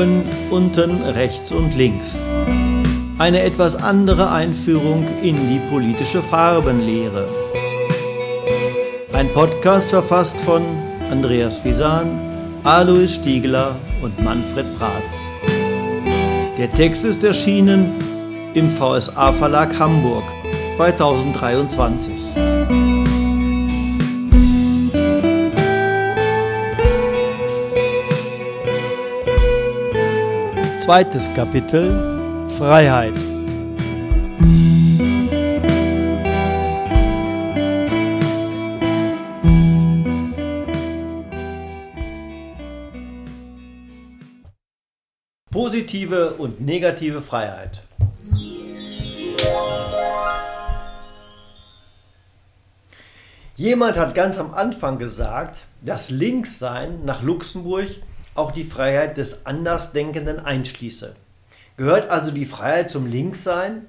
Oben, unten, rechts und links. Eine etwas andere Einführung in die politische Farbenlehre. Ein Podcast verfasst von Andreas Fisan, Alois Stiegler und Manfred Pratz. Der Text ist erschienen im VSA Verlag Hamburg 2023. Zweites Kapitel Freiheit. Positive und negative Freiheit. Jemand hat ganz am Anfang gesagt, dass Linkssein nach Luxemburg auch die Freiheit des Andersdenkenden einschließe. Gehört also die Freiheit zum Linkssein?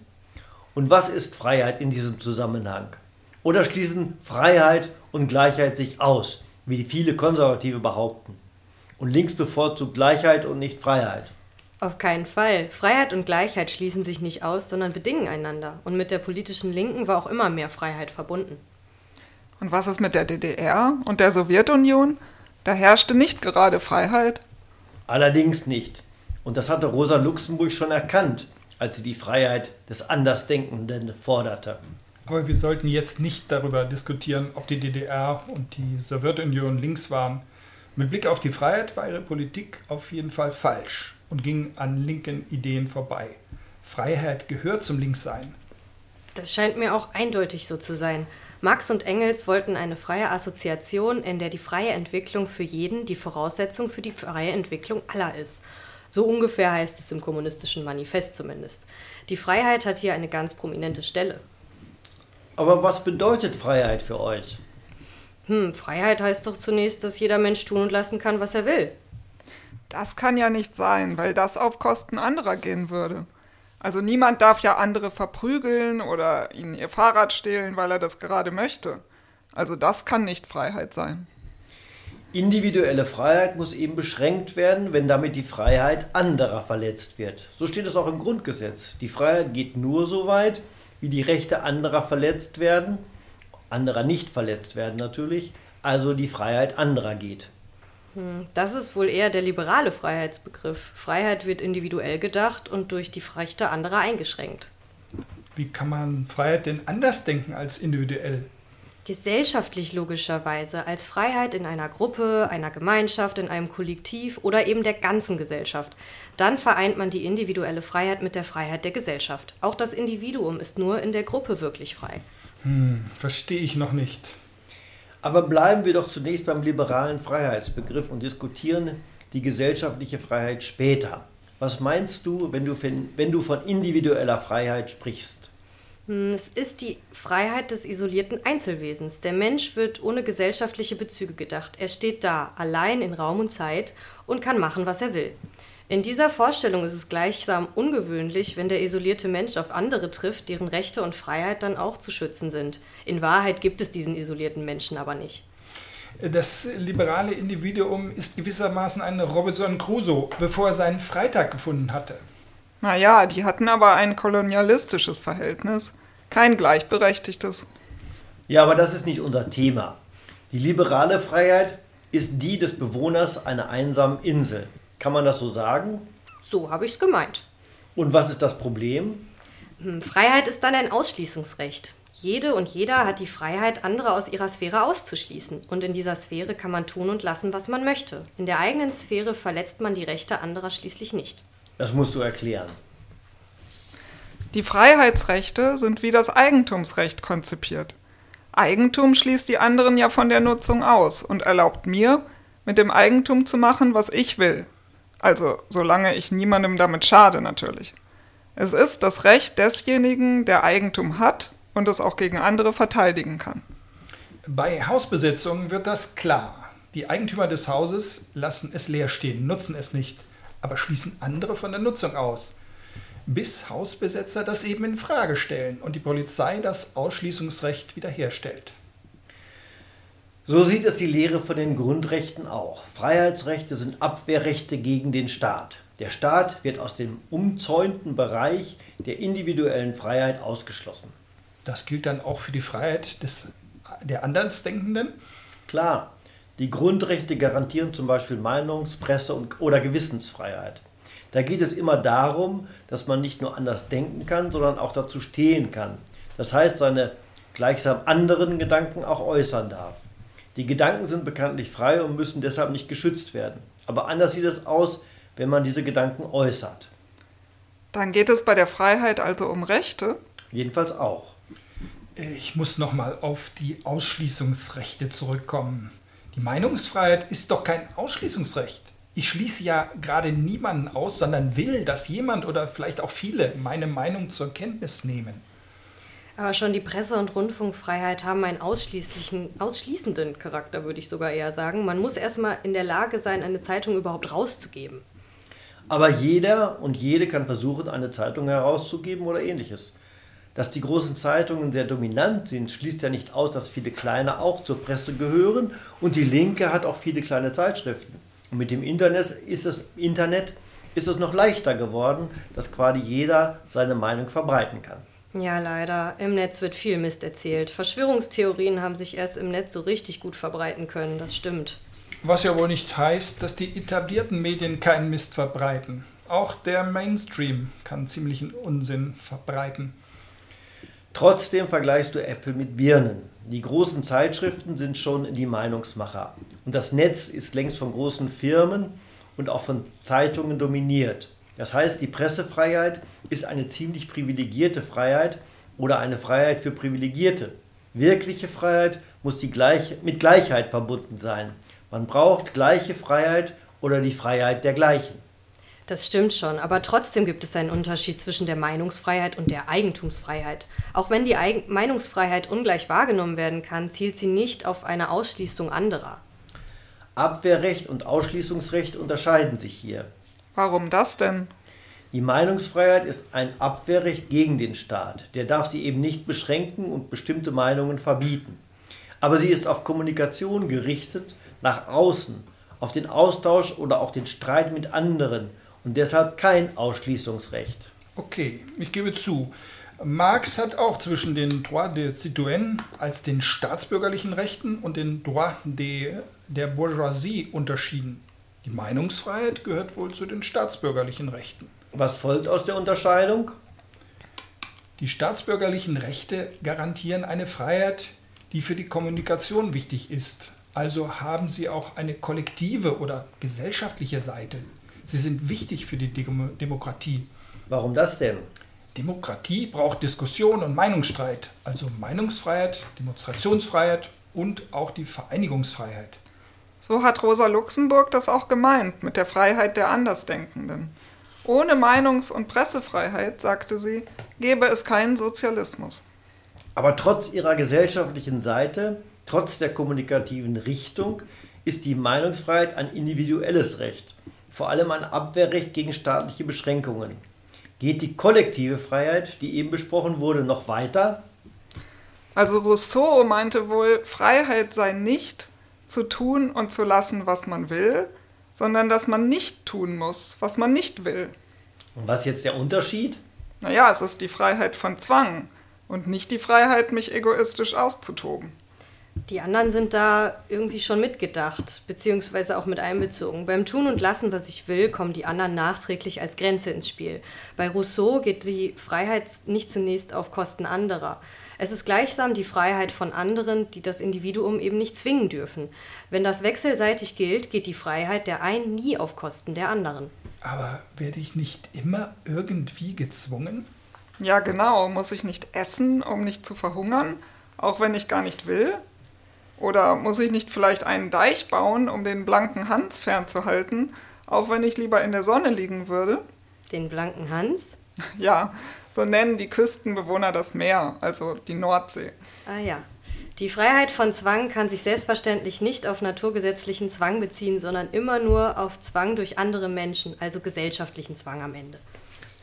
Und was ist Freiheit in diesem Zusammenhang? Oder schließen Freiheit und Gleichheit sich aus, wie viele Konservative behaupten? Und links bevorzugt Gleichheit und nicht Freiheit. Auf keinen Fall. Freiheit und Gleichheit schließen sich nicht aus, sondern bedingen einander. Und mit der politischen Linken war auch immer mehr Freiheit verbunden. Und was ist mit der DDR und der Sowjetunion? Da herrschte nicht gerade Freiheit. Allerdings nicht. Und das hatte Rosa Luxemburg schon erkannt, als sie die Freiheit des Andersdenkenden forderte. Aber wir sollten jetzt nicht darüber diskutieren, ob die DDR und die Sowjetunion links waren. Mit Blick auf die Freiheit war ihre Politik auf jeden Fall falsch und ging an linken Ideen vorbei. Freiheit gehört zum Linkssein. Das scheint mir auch eindeutig so zu sein. Marx und Engels wollten eine freie Assoziation, in der die freie Entwicklung für jeden die Voraussetzung für die freie Entwicklung aller ist. So ungefähr heißt es im kommunistischen Manifest zumindest. Die Freiheit hat hier eine ganz prominente Stelle. Aber was bedeutet Freiheit für euch? Hm, Freiheit heißt doch zunächst, dass jeder Mensch tun und lassen kann, was er will. Das kann ja nicht sein, weil das auf Kosten anderer gehen würde. Also niemand darf ja andere verprügeln oder ihnen ihr Fahrrad stehlen, weil er das gerade möchte. Also das kann nicht Freiheit sein. Individuelle Freiheit muss eben beschränkt werden, wenn damit die Freiheit anderer verletzt wird. So steht es auch im Grundgesetz. Die Freiheit geht nur so weit, wie die Rechte anderer verletzt werden, anderer nicht verletzt werden natürlich, also die Freiheit anderer geht. Hm, das ist wohl eher der liberale Freiheitsbegriff. Freiheit wird individuell gedacht und durch die Rechte anderer eingeschränkt. Wie kann man Freiheit denn anders denken als individuell? Gesellschaftlich logischerweise, als Freiheit in einer Gruppe, einer Gemeinschaft, in einem Kollektiv oder eben der ganzen Gesellschaft. Dann vereint man die individuelle Freiheit mit der Freiheit der Gesellschaft. Auch das Individuum ist nur in der Gruppe wirklich frei. Hm, verstehe ich noch nicht. Aber bleiben wir doch zunächst beim liberalen Freiheitsbegriff und diskutieren die gesellschaftliche Freiheit später. Was meinst du, wenn du, wenn du von individueller Freiheit sprichst? Hm, es ist die Freiheit des isolierten Einzelwesens. Der Mensch wird ohne gesellschaftliche Bezüge gedacht. Er steht da, allein in Raum und Zeit und kann machen, was er will. In dieser Vorstellung ist es gleichsam ungewöhnlich, wenn der isolierte Mensch auf andere trifft, deren Rechte und Freiheit dann auch zu schützen sind. In Wahrheit gibt es diesen isolierten Menschen aber nicht. Das liberale Individuum ist gewissermaßen ein Robinson Crusoe, bevor er seinen Freitag gefunden hatte. Naja, die hatten aber ein kolonialistisches Verhältnis, kein gleichberechtigtes. Ja, aber das ist nicht unser Thema. Die liberale Freiheit ist die des Bewohners einer einsamen Insel. Kann man das so sagen? So habe ich es gemeint. Und was ist das Problem? Hm, Freiheit ist dann ein Ausschließungsrecht. Jede und jeder hat die Freiheit, andere aus ihrer Sphäre auszuschließen. Und in dieser Sphäre kann man tun und lassen, was man möchte. In der eigenen Sphäre verletzt man die Rechte anderer schließlich nicht. Das musst du erklären. Die Freiheitsrechte sind wie das Eigentumsrecht konzipiert. Eigentum schließt die anderen ja von der Nutzung aus und erlaubt mir, mit dem Eigentum zu machen, was ich will. Also solange ich niemandem damit schade natürlich. Es ist das Recht desjenigen, der Eigentum hat und es auch gegen andere verteidigen kann. Bei Hausbesetzungen wird das klar. Die Eigentümer des Hauses lassen es leer stehen, nutzen es nicht, aber schließen andere von der Nutzung aus. Bis Hausbesetzer das eben in Frage stellen und die Polizei das Ausschließungsrecht wiederherstellt. So sieht es die Lehre von den Grundrechten auch. Freiheitsrechte sind Abwehrrechte gegen den Staat. Der Staat wird aus dem umzäunten Bereich der individuellen Freiheit ausgeschlossen. Das gilt dann auch für die Freiheit des, der Andersdenkenden? Klar, die Grundrechte garantieren zum Beispiel Meinungs-, Presse- und, oder Gewissensfreiheit. Da geht es immer darum, dass man nicht nur anders denken kann, sondern auch dazu stehen kann. Das heißt, seine gleichsam anderen Gedanken auch äußern darf. Die Gedanken sind bekanntlich frei und müssen deshalb nicht geschützt werden. Aber anders sieht es aus, wenn man diese Gedanken äußert. Dann geht es bei der Freiheit also um Rechte? Jedenfalls auch. Ich muss nochmal auf die Ausschließungsrechte zurückkommen. Die Meinungsfreiheit ist doch kein Ausschließungsrecht. Ich schließe ja gerade niemanden aus, sondern will, dass jemand oder vielleicht auch viele meine Meinung zur Kenntnis nehmen. Aber schon die Presse- und Rundfunkfreiheit haben einen ausschließlichen, ausschließenden Charakter, würde ich sogar eher sagen. Man muss erstmal in der Lage sein, eine Zeitung überhaupt rauszugeben. Aber jeder und jede kann versuchen, eine Zeitung herauszugeben oder ähnliches. Dass die großen Zeitungen sehr dominant sind, schließt ja nicht aus, dass viele kleine auch zur Presse gehören und die Linke hat auch viele kleine Zeitschriften. Und mit dem Internet ist es, Internet ist es noch leichter geworden, dass quasi jeder seine Meinung verbreiten kann. Ja, leider. Im Netz wird viel Mist erzählt. Verschwörungstheorien haben sich erst im Netz so richtig gut verbreiten können, das stimmt. Was ja wohl nicht heißt, dass die etablierten Medien keinen Mist verbreiten. Auch der Mainstream kann ziemlichen Unsinn verbreiten. Trotzdem vergleichst du Äpfel mit Birnen. Die großen Zeitschriften sind schon die Meinungsmacher. Und das Netz ist längst von großen Firmen und auch von Zeitungen dominiert. Das heißt, die Pressefreiheit ist eine ziemlich privilegierte Freiheit oder eine Freiheit für Privilegierte. Wirkliche Freiheit muss die gleich, mit Gleichheit verbunden sein. Man braucht gleiche Freiheit oder die Freiheit der Gleichen. Das stimmt schon, aber trotzdem gibt es einen Unterschied zwischen der Meinungsfreiheit und der Eigentumsfreiheit. Auch wenn die Eig Meinungsfreiheit ungleich wahrgenommen werden kann, zielt sie nicht auf eine Ausschließung anderer. Abwehrrecht und Ausschließungsrecht unterscheiden sich hier. Warum das denn? Die Meinungsfreiheit ist ein Abwehrrecht gegen den Staat. Der darf sie eben nicht beschränken und bestimmte Meinungen verbieten. Aber sie ist auf Kommunikation gerichtet, nach außen, auf den Austausch oder auch den Streit mit anderen und deshalb kein Ausschließungsrecht. Okay, ich gebe zu. Marx hat auch zwischen den Droits de Citoyen als den staatsbürgerlichen Rechten und den Droits de, der Bourgeoisie unterschieden. Die Meinungsfreiheit gehört wohl zu den staatsbürgerlichen Rechten. Was folgt aus der Unterscheidung? Die staatsbürgerlichen Rechte garantieren eine Freiheit, die für die Kommunikation wichtig ist. Also haben sie auch eine kollektive oder gesellschaftliche Seite. Sie sind wichtig für die Dem Demokratie. Warum das denn? Demokratie braucht Diskussion und Meinungsstreit, also Meinungsfreiheit, Demonstrationsfreiheit und auch die Vereinigungsfreiheit. So hat Rosa Luxemburg das auch gemeint mit der Freiheit der Andersdenkenden. Ohne Meinungs- und Pressefreiheit, sagte sie, gäbe es keinen Sozialismus. Aber trotz ihrer gesellschaftlichen Seite, trotz der kommunikativen Richtung, ist die Meinungsfreiheit ein individuelles Recht, vor allem ein Abwehrrecht gegen staatliche Beschränkungen. Geht die kollektive Freiheit, die eben besprochen wurde, noch weiter? Also Rousseau meinte wohl, Freiheit sei nicht zu tun und zu lassen, was man will, sondern dass man nicht tun muss, was man nicht will. Und was ist jetzt der Unterschied? Naja, es ist die Freiheit von Zwang und nicht die Freiheit, mich egoistisch auszutoben. Die anderen sind da irgendwie schon mitgedacht, beziehungsweise auch mit einbezogen. Beim Tun und Lassen, was ich will, kommen die anderen nachträglich als Grenze ins Spiel. Bei Rousseau geht die Freiheit nicht zunächst auf Kosten anderer. Es ist gleichsam die Freiheit von anderen, die das Individuum eben nicht zwingen dürfen. Wenn das wechselseitig gilt, geht die Freiheit der einen nie auf Kosten der anderen. Aber werde ich nicht immer irgendwie gezwungen? Ja, genau. Muss ich nicht essen, um nicht zu verhungern, auch wenn ich gar nicht will? Oder muss ich nicht vielleicht einen Deich bauen, um den blanken Hans fernzuhalten, auch wenn ich lieber in der Sonne liegen würde? Den blanken Hans? Ja, so nennen die Küstenbewohner das Meer, also die Nordsee. Ah ja. Die Freiheit von Zwang kann sich selbstverständlich nicht auf naturgesetzlichen Zwang beziehen, sondern immer nur auf Zwang durch andere Menschen, also gesellschaftlichen Zwang am Ende.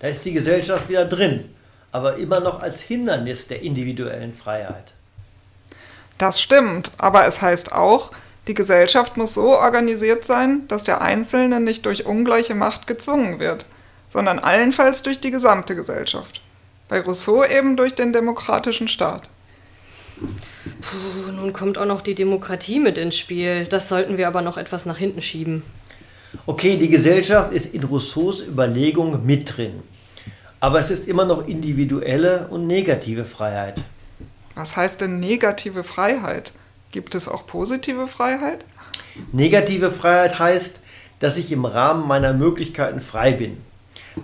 Da ist die Gesellschaft wieder drin, aber immer noch als Hindernis der individuellen Freiheit. Das stimmt, aber es heißt auch, Die Gesellschaft muss so organisiert sein, dass der Einzelne nicht durch ungleiche Macht gezwungen wird, sondern allenfalls durch die gesamte Gesellschaft. Bei Rousseau eben durch den demokratischen Staat. Puh, nun kommt auch noch die Demokratie mit ins Spiel. Das sollten wir aber noch etwas nach hinten schieben. Okay, die Gesellschaft ist in Rousseaus Überlegung mit drin. Aber es ist immer noch individuelle und negative Freiheit. Was heißt denn negative Freiheit? Gibt es auch positive Freiheit? Negative Freiheit heißt, dass ich im Rahmen meiner Möglichkeiten frei bin.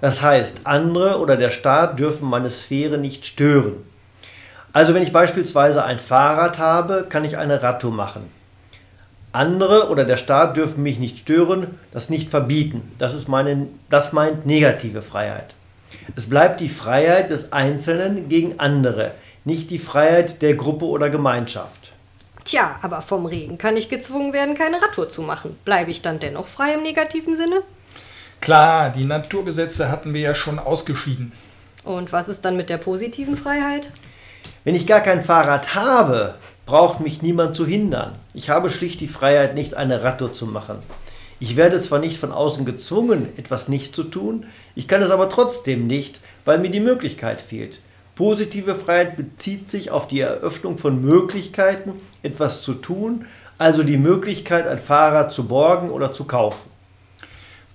Das heißt, andere oder der Staat dürfen meine Sphäre nicht stören. Also wenn ich beispielsweise ein Fahrrad habe, kann ich eine Radtour machen. Andere oder der Staat dürfen mich nicht stören, das nicht verbieten. Das, ist meine, das meint negative Freiheit. Es bleibt die Freiheit des Einzelnen gegen andere, nicht die Freiheit der Gruppe oder Gemeinschaft. Tja, aber vom Regen kann ich gezwungen werden, keine Radtour zu machen. Bleibe ich dann dennoch frei im negativen Sinne? Klar, die Naturgesetze hatten wir ja schon ausgeschieden. Und was ist dann mit der positiven Freiheit? Wenn ich gar kein Fahrrad habe, braucht mich niemand zu hindern. Ich habe schlicht die Freiheit, nicht eine Radtour zu machen. Ich werde zwar nicht von außen gezwungen, etwas nicht zu tun, ich kann es aber trotzdem nicht, weil mir die Möglichkeit fehlt. Positive Freiheit bezieht sich auf die Eröffnung von Möglichkeiten, etwas zu tun, also die Möglichkeit, ein Fahrrad zu borgen oder zu kaufen.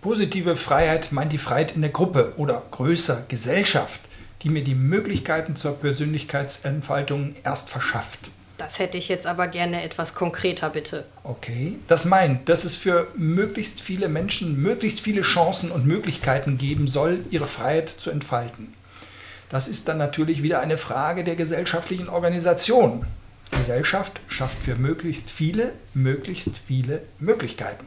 Positive Freiheit meint die Freiheit in der Gruppe oder größer Gesellschaft, die mir die Möglichkeiten zur Persönlichkeitsentfaltung erst verschafft. Das hätte ich jetzt aber gerne etwas konkreter, bitte. Okay, das meint, dass es für möglichst viele Menschen möglichst viele Chancen und Möglichkeiten geben soll, ihre Freiheit zu entfalten. Das ist dann natürlich wieder eine Frage der gesellschaftlichen Organisation. Gesellschaft schafft für möglichst viele möglichst viele Möglichkeiten.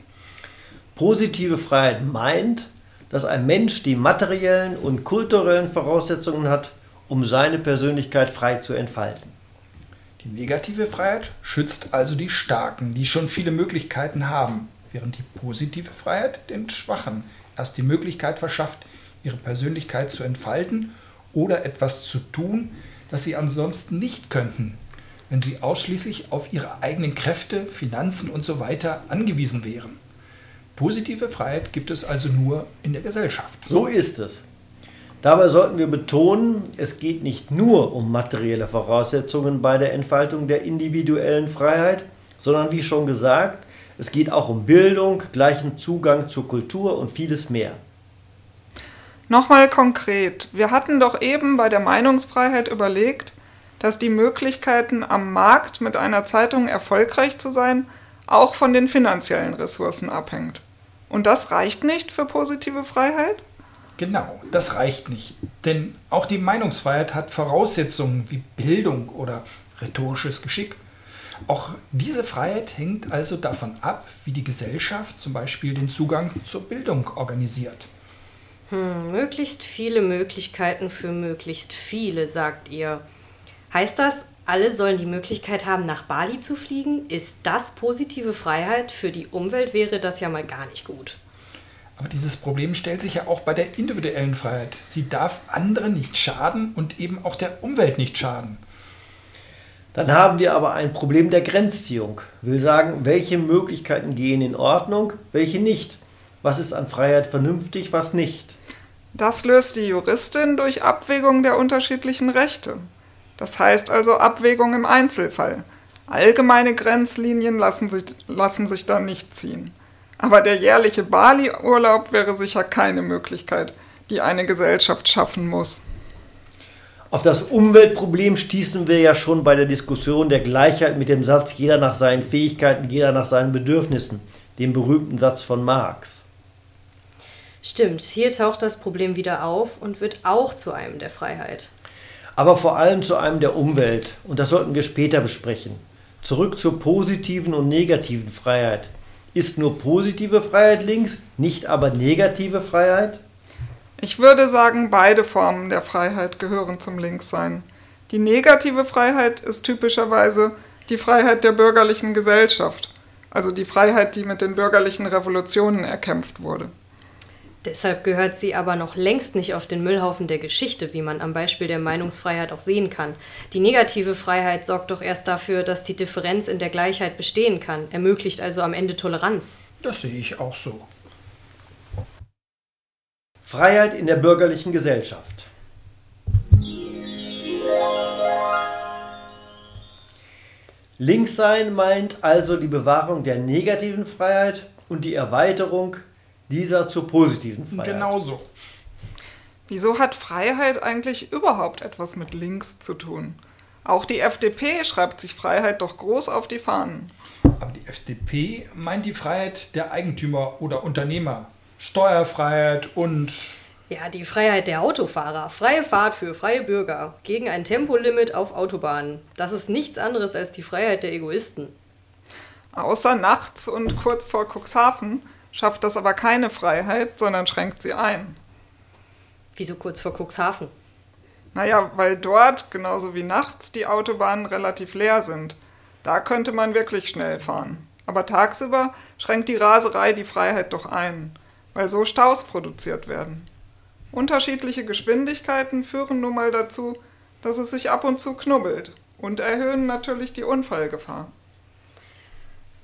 Positive Freiheit meint, dass ein Mensch die materiellen und kulturellen Voraussetzungen hat, um seine Persönlichkeit frei zu entfalten. Die negative Freiheit schützt also die Starken, die schon viele Möglichkeiten haben, während die positive Freiheit den Schwachen erst die Möglichkeit verschafft, ihre Persönlichkeit zu entfalten oder etwas zu tun, das sie ansonsten nicht könnten, wenn sie ausschließlich auf ihre eigenen Kräfte, Finanzen usw. So angewiesen wären. Positive Freiheit gibt es also nur in der Gesellschaft. So ist es. Dabei sollten wir betonen, es geht nicht nur um materielle Voraussetzungen bei der Entfaltung der individuellen Freiheit, sondern wie schon gesagt, es geht auch um Bildung, gleichen Zugang zur Kultur und vieles mehr. Nochmal konkret, wir hatten doch eben bei der Meinungsfreiheit überlegt, dass die Möglichkeiten am Markt mit einer Zeitung erfolgreich zu sein auch von den finanziellen Ressourcen abhängt. Und das reicht nicht für positive Freiheit? Genau, das reicht nicht. Denn auch die Meinungsfreiheit hat Voraussetzungen wie Bildung oder rhetorisches Geschick. Auch diese Freiheit hängt also davon ab, wie die Gesellschaft zum Beispiel den Zugang zur Bildung organisiert. Hm, möglichst viele Möglichkeiten für möglichst viele, sagt ihr. Heißt das, alle sollen die Möglichkeit haben, nach Bali zu fliegen. Ist das positive Freiheit? Für die Umwelt wäre das ja mal gar nicht gut. Aber dieses Problem stellt sich ja auch bei der individuellen Freiheit. Sie darf anderen nicht schaden und eben auch der Umwelt nicht schaden. Dann haben wir aber ein Problem der Grenzziehung. Will sagen, welche Möglichkeiten gehen in Ordnung, welche nicht. Was ist an Freiheit vernünftig, was nicht. Das löst die Juristin durch Abwägung der unterschiedlichen Rechte. Das heißt also Abwägung im Einzelfall. Allgemeine Grenzlinien lassen sich, lassen sich da nicht ziehen. Aber der jährliche Bali-Urlaub wäre sicher keine Möglichkeit, die eine Gesellschaft schaffen muss. Auf das Umweltproblem stießen wir ja schon bei der Diskussion der Gleichheit mit dem Satz jeder nach seinen Fähigkeiten, jeder nach seinen Bedürfnissen, dem berühmten Satz von Marx. Stimmt, hier taucht das Problem wieder auf und wird auch zu einem der Freiheit aber vor allem zu einem der Umwelt. Und das sollten wir später besprechen. Zurück zur positiven und negativen Freiheit. Ist nur positive Freiheit links, nicht aber negative Freiheit? Ich würde sagen, beide Formen der Freiheit gehören zum Linkssein. Die negative Freiheit ist typischerweise die Freiheit der bürgerlichen Gesellschaft, also die Freiheit, die mit den bürgerlichen Revolutionen erkämpft wurde. Deshalb gehört sie aber noch längst nicht auf den Müllhaufen der Geschichte, wie man am Beispiel der Meinungsfreiheit auch sehen kann. Die negative Freiheit sorgt doch erst dafür, dass die Differenz in der Gleichheit bestehen kann, ermöglicht also am Ende Toleranz. Das sehe ich auch so. Freiheit in der bürgerlichen Gesellschaft. Linkssein meint also die Bewahrung der negativen Freiheit und die Erweiterung dieser zur positiven Freiheit. Genauso. Wieso hat Freiheit eigentlich überhaupt etwas mit links zu tun? Auch die FDP schreibt sich Freiheit doch groß auf die Fahnen. Aber die FDP meint die Freiheit der Eigentümer oder Unternehmer. Steuerfreiheit und Ja, die Freiheit der Autofahrer. Freie Fahrt für freie Bürger. Gegen ein Tempolimit auf Autobahnen. Das ist nichts anderes als die Freiheit der Egoisten. Außer nachts und kurz vor Cuxhaven schafft das aber keine Freiheit, sondern schränkt sie ein. Wieso kurz vor Cuxhaven? Naja, weil dort, genauso wie nachts, die Autobahnen relativ leer sind. Da könnte man wirklich schnell fahren. Aber tagsüber schränkt die Raserei die Freiheit doch ein, weil so Staus produziert werden. Unterschiedliche Geschwindigkeiten führen nun mal dazu, dass es sich ab und zu knubbelt und erhöhen natürlich die Unfallgefahr.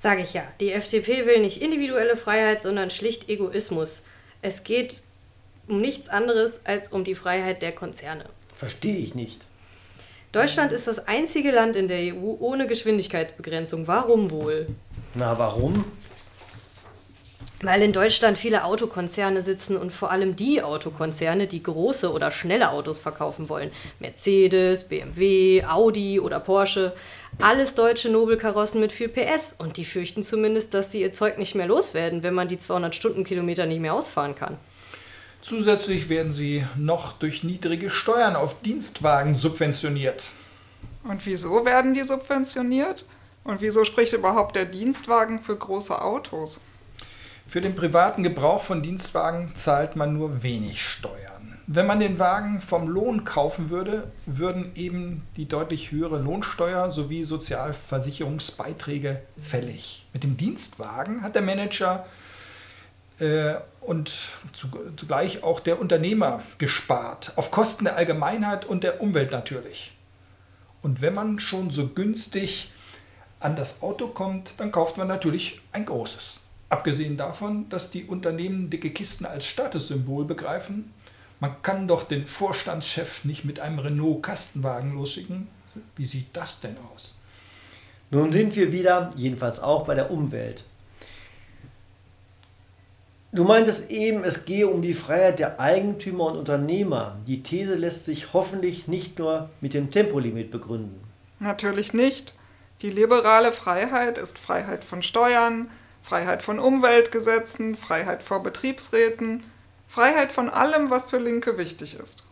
Sag ich ja, die FDP will nicht individuelle Freiheit, sondern schlicht Egoismus. Es geht um nichts anderes als um die Freiheit der Konzerne. Verstehe ich nicht. Deutschland ist das einzige Land in der EU ohne Geschwindigkeitsbegrenzung. Warum wohl? Na, warum? Weil in Deutschland viele Autokonzerne sitzen und vor allem die Autokonzerne, die große oder schnelle Autos verkaufen wollen. Mercedes, BMW, Audi oder Porsche. Alles deutsche Nobelkarossen mit viel PS. Und die fürchten zumindest, dass sie ihr Zeug nicht mehr loswerden, wenn man die 200 Stundenkilometer nicht mehr ausfahren kann. zusätzlich werden sie noch durch niedrige Steuern auf Dienstwagen subventioniert. Und wieso werden die subventioniert? Und wieso spricht überhaupt der Dienstwagen für große Autos? Für den privaten Gebrauch von Dienstwagen zahlt man nur wenig Steuern. Wenn man den Wagen vom Lohn kaufen würde, würden eben die deutlich höhere Lohnsteuer sowie Sozialversicherungsbeiträge fällig. Mit dem Dienstwagen hat der Manager äh, und zu, zugleich auch der Unternehmer gespart, auf Kosten der Allgemeinheit und der Umwelt natürlich. Und wenn man schon so günstig an das Auto kommt, dann kauft man natürlich ein großes. Abgesehen davon, dass die Unternehmen dicke Kisten als Statussymbol begreifen, man kann doch den Vorstandschef nicht mit einem Renault-Kastenwagen losschicken. Wie sieht das denn aus? Nun sind wir wieder, jedenfalls auch bei der Umwelt. Du meintest eben, es gehe um die Freiheit der Eigentümer und Unternehmer. Die These lässt sich hoffentlich nicht nur mit dem Tempolimit begründen. Natürlich nicht. Die liberale Freiheit ist Freiheit von Steuern, Freiheit von Umweltgesetzen, Freiheit vor Betriebsräten, Freiheit von allem, was für Linke wichtig ist.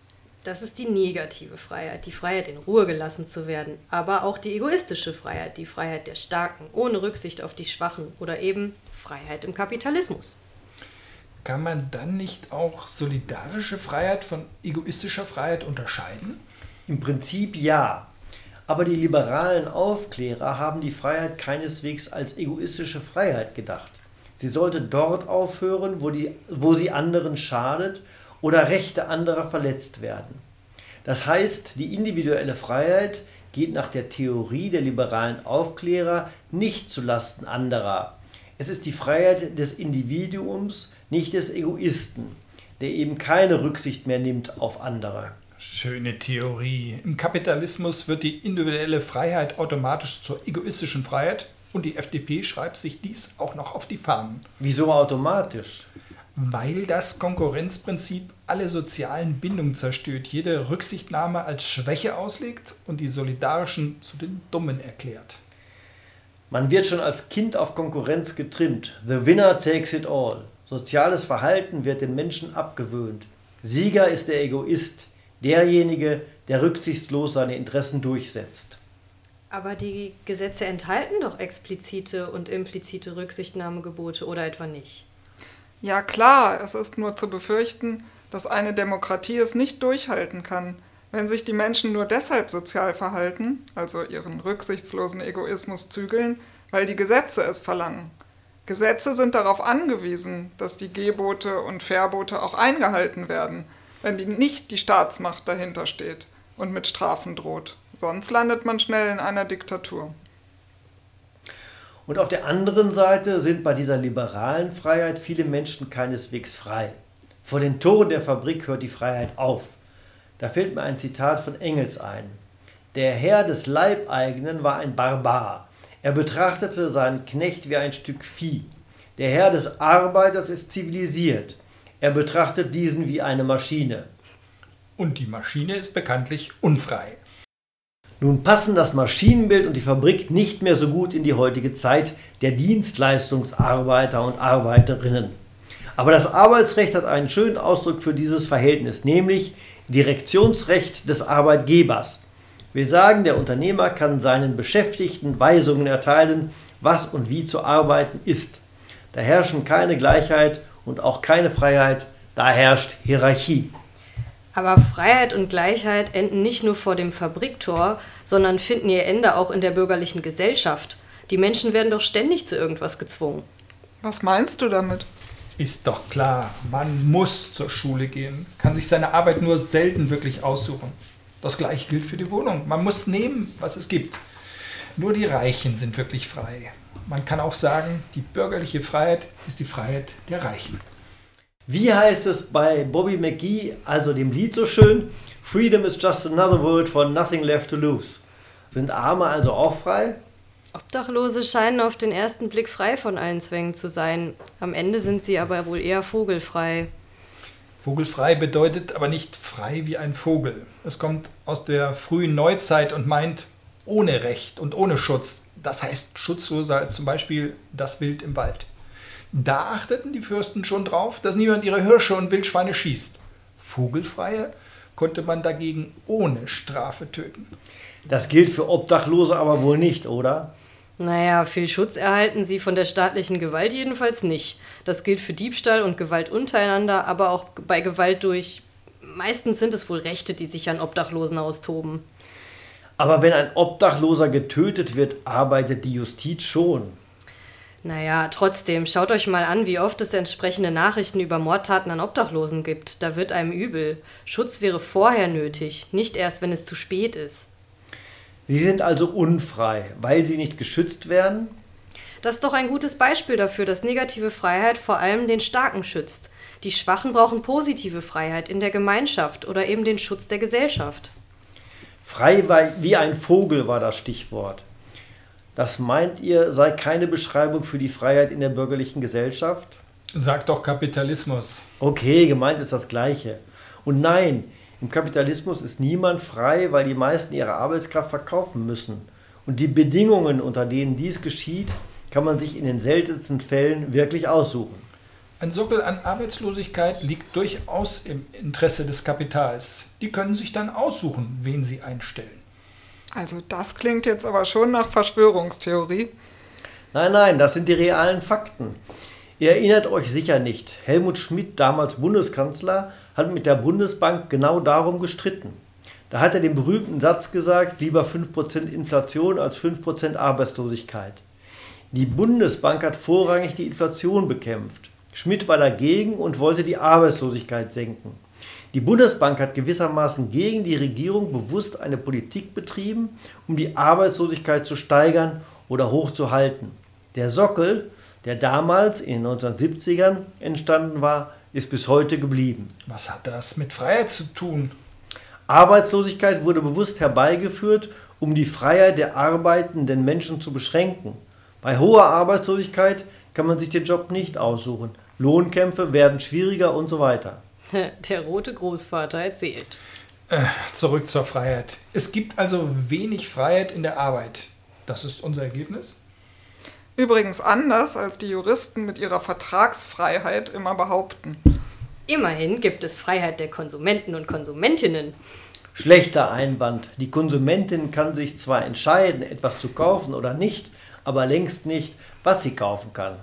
Das ist die negative Freiheit, die Freiheit, in Ruhe gelassen zu werden, aber auch die egoistische Freiheit, die Freiheit der Starken, ohne Rücksicht auf die Schwachen oder eben Freiheit im Kapitalismus. Kann man dann nicht auch solidarische Freiheit von egoistischer Freiheit unterscheiden? Im Prinzip ja. Aber die liberalen Aufklärer haben die Freiheit keineswegs als egoistische Freiheit gedacht. Sie sollte dort aufhören, wo, die, wo sie anderen schadet oder Rechte anderer verletzt werden. Das heißt, die individuelle Freiheit geht nach der Theorie der liberalen Aufklärer nicht zulasten anderer. Es ist die Freiheit des Individuums, nicht des Egoisten, der eben keine Rücksicht mehr nimmt auf andere. Schöne Theorie. Im Kapitalismus wird die individuelle Freiheit automatisch zur egoistischen Freiheit und die FDP schreibt sich dies auch noch auf die Fahnen. Wieso automatisch? Weil das Konkurrenzprinzip alle sozialen Bindungen zerstört, jede Rücksichtnahme als Schwäche auslegt und die Solidarischen zu den Dummen erklärt. Man wird schon als Kind auf Konkurrenz getrimmt. The winner takes it all. Soziales Verhalten wird den Menschen abgewöhnt. Sieger ist der Egoist, derjenige, der rücksichtslos seine Interessen durchsetzt. Aber die Gesetze enthalten doch explizite und implizite Rücksichtnahmegebote oder etwa nicht? Ja klar, es ist nur zu befürchten, dass eine Demokratie es nicht durchhalten kann, wenn sich die Menschen nur deshalb sozial verhalten, also ihren rücksichtslosen Egoismus zügeln, weil die Gesetze es verlangen. Gesetze sind darauf angewiesen, dass die Gebote und Verbote auch eingehalten werden, wenn die nicht die Staatsmacht dahinter steht und mit Strafen droht. Sonst landet man schnell in einer Diktatur. Und auf der anderen Seite sind bei dieser liberalen Freiheit viele Menschen keineswegs frei. Vor den Toren der Fabrik hört die Freiheit auf. Da fällt mir ein Zitat von Engels ein. Der Herr des Leibeigenen war ein Barbar. Er betrachtete seinen Knecht wie ein Stück Vieh. Der Herr des Arbeiters ist zivilisiert. Er betrachtet diesen wie eine Maschine. Und die Maschine ist bekanntlich unfrei. Nun passen das Maschinenbild und die Fabrik nicht mehr so gut in die heutige Zeit der Dienstleistungsarbeiter und Arbeiterinnen. Aber das Arbeitsrecht hat einen schönen Ausdruck für dieses Verhältnis, nämlich Direktionsrecht des Arbeitgebers. Will sagen, der Unternehmer kann seinen Beschäftigten Weisungen erteilen, was und wie zu arbeiten ist. Da herrschen keine Gleichheit und auch keine Freiheit, da herrscht Hierarchie. Aber Freiheit und Gleichheit enden nicht nur vor dem Fabriktor, sondern finden ihr Ende auch in der bürgerlichen Gesellschaft. Die Menschen werden doch ständig zu irgendwas gezwungen. Was meinst du damit? Ist doch klar, man muss zur Schule gehen, kann sich seine Arbeit nur selten wirklich aussuchen. Das gleiche gilt für die Wohnung. Man muss nehmen, was es gibt. Nur die Reichen sind wirklich frei. Man kann auch sagen, die bürgerliche Freiheit ist die Freiheit der Reichen. Wie heißt es bei Bobby McGee, also dem Lied so schön? Freedom is just another word for nothing left to lose. Sind Arme also auch frei? Obdachlose scheinen auf den ersten Blick frei von allen Zwängen zu sein. Am Ende sind sie aber wohl eher vogelfrei. Vogelfrei bedeutet aber nicht frei wie ein Vogel. Es kommt aus der frühen Neuzeit und meint ohne Recht und ohne Schutz. Das heißt schutzloser als zum Beispiel das Wild im Wald. Da achteten die Fürsten schon drauf, dass niemand ihre Hirsche und Wildschweine schießt. Vogelfreie konnte man dagegen ohne Strafe töten. Das gilt für Obdachlose aber wohl nicht, oder? Naja, viel Schutz erhalten sie von der staatlichen Gewalt jedenfalls nicht. Das gilt für Diebstahl und Gewalt untereinander, aber auch bei Gewalt durch. Meistens sind es wohl Rechte, die sich an Obdachlosen austoben. Aber wenn ein Obdachloser getötet wird, arbeitet die Justiz schon. Naja, trotzdem, schaut euch mal an, wie oft es entsprechende Nachrichten über Mordtaten an Obdachlosen gibt. Da wird einem übel. Schutz wäre vorher nötig, nicht erst, wenn es zu spät ist. Sie sind also unfrei, weil sie nicht geschützt werden? Das ist doch ein gutes Beispiel dafür, dass negative Freiheit vor allem den Starken schützt. Die Schwachen brauchen positive Freiheit in der Gemeinschaft oder eben den Schutz der Gesellschaft. Frei wie ein Vogel war das Stichwort. Das meint ihr, sei keine Beschreibung für die Freiheit in der bürgerlichen Gesellschaft? Sagt doch Kapitalismus. Okay, gemeint ist das Gleiche. Und nein, im Kapitalismus ist niemand frei, weil die meisten ihre Arbeitskraft verkaufen müssen. Und die Bedingungen, unter denen dies geschieht, kann man sich in den seltensten Fällen wirklich aussuchen. Ein Sockel an Arbeitslosigkeit liegt durchaus im Interesse des Kapitals. Die können sich dann aussuchen, wen sie einstellen. Also das klingt jetzt aber schon nach Verschwörungstheorie. Nein, nein, das sind die realen Fakten. Ihr erinnert euch sicher nicht. Helmut Schmidt, damals Bundeskanzler, hat mit der Bundesbank genau darum gestritten. Da hat er den berühmten Satz gesagt, lieber 5% Inflation als 5% Arbeitslosigkeit. Die Bundesbank hat vorrangig die Inflation bekämpft. Schmidt war dagegen und wollte die Arbeitslosigkeit senken. Die Bundesbank hat gewissermaßen gegen die Regierung bewusst eine Politik betrieben, um die Arbeitslosigkeit zu steigern oder hochzuhalten. Der Sockel, der damals in den 1970ern entstanden war, ist bis heute geblieben. Was hat das mit Freiheit zu tun? Arbeitslosigkeit wurde bewusst herbeigeführt, um die Freiheit der arbeitenden Menschen zu beschränken. Bei hoher Arbeitslosigkeit kann man sich den Job nicht aussuchen. Lohnkämpfe werden schwieriger und so weiter. Der rote Großvater erzählt. Äh, zurück zur Freiheit. Es gibt also wenig Freiheit in der Arbeit. Das ist unser Ergebnis? Übrigens anders, als die Juristen mit ihrer Vertragsfreiheit immer behaupten. Immerhin gibt es Freiheit der Konsumenten und Konsumentinnen. Schlechter Einwand. Die Konsumentin kann sich zwar entscheiden, etwas zu kaufen oder nicht, aber längst nicht, was sie kaufen kann.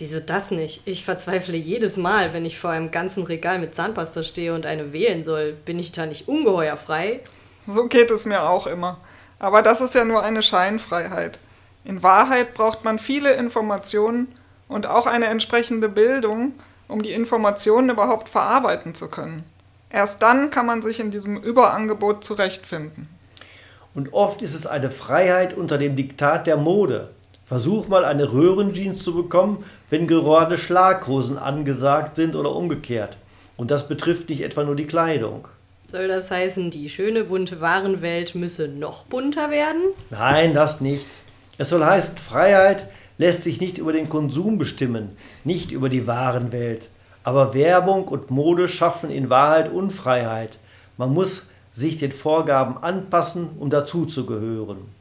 Wieso das nicht? Ich verzweifle jedes Mal, wenn ich vor einem ganzen Regal mit Zahnpasta stehe und eine wählen soll. Bin ich da nicht ungeheuer frei? So geht es mir auch immer. Aber das ist ja nur eine Scheinfreiheit. In Wahrheit braucht man viele Informationen, und auch eine entsprechende Bildung, um die Informationen überhaupt verarbeiten zu können. Erst dann kann man sich in diesem Überangebot zurechtfinden. Und oft ist es eine Freiheit unter dem Diktat der Mode. Versuch mal eine Röhrenjeans zu bekommen, wenn gerade Schlaghosen angesagt sind oder umgekehrt. Und das betrifft nicht etwa nur die Kleidung. Soll das heißen, die schöne bunte Warenwelt müsse noch bunter werden? Nein, das nicht. Es soll heißen, Freiheit lässt sich nicht über den Konsum bestimmen, nicht über die Warenwelt. Aber Werbung und Mode schaffen in Wahrheit Unfreiheit. Man muss sich den Vorgaben anpassen, um dazuzugehören.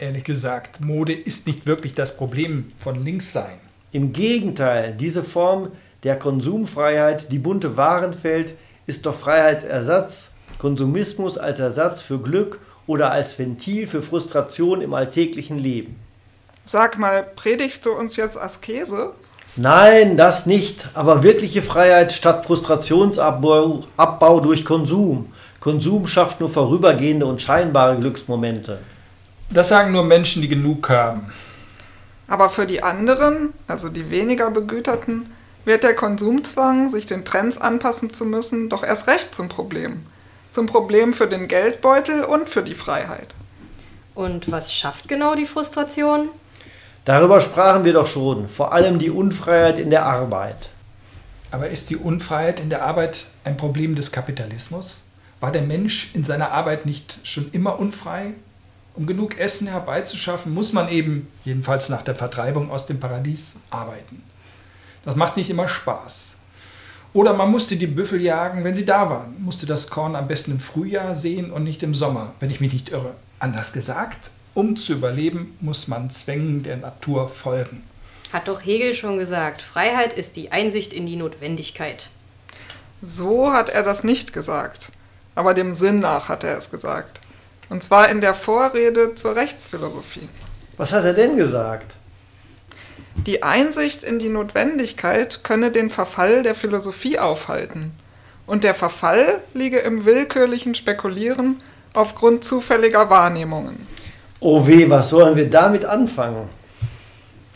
Ehrlich gesagt, Mode ist nicht wirklich das Problem von Linkssein. Im Gegenteil, diese Form der Konsumfreiheit, die bunte Warenwelt, ist doch Freiheitsersatz, Konsumismus als Ersatz für Glück oder als Ventil für Frustration im alltäglichen Leben. Sag mal, predigst du uns jetzt Askese? Nein, das nicht, aber wirkliche Freiheit statt Frustrationsabbau Abbau durch Konsum. Konsum schafft nur vorübergehende und scheinbare Glücksmomente. Das sagen nur Menschen, die genug haben. Aber für die anderen, also die weniger Begüterten, wird der Konsumzwang, sich den Trends anpassen zu müssen, doch erst recht zum Problem. Zum Problem für den Geldbeutel und für die Freiheit. Und was schafft genau die Frustration? Darüber sprachen wir doch schon, vor allem die Unfreiheit in der Arbeit. Aber ist die Unfreiheit in der Arbeit ein Problem des Kapitalismus? War der Mensch in seiner Arbeit nicht schon immer unfrei? Um genug Essen herbeizuschaffen, muss man eben, jedenfalls nach der Vertreibung aus dem Paradies, arbeiten. Das macht nicht immer Spaß. Oder man musste die Büffel jagen, wenn sie da waren, musste das Korn am besten im Frühjahr sehen und nicht im Sommer, wenn ich mich nicht irre. Anders gesagt, um zu überleben, muss man Zwängen der Natur folgen. Hat doch Hegel schon gesagt, Freiheit ist die Einsicht in die Notwendigkeit. So hat er das nicht gesagt, aber dem Sinn nach hat er es gesagt. Und zwar in der Vorrede zur Rechtsphilosophie. Was hat er denn gesagt? Die Einsicht in die Notwendigkeit könne den Verfall der Philosophie aufhalten. Und der Verfall liege im willkürlichen Spekulieren aufgrund zufälliger Wahrnehmungen. Oh weh, was sollen wir damit anfangen?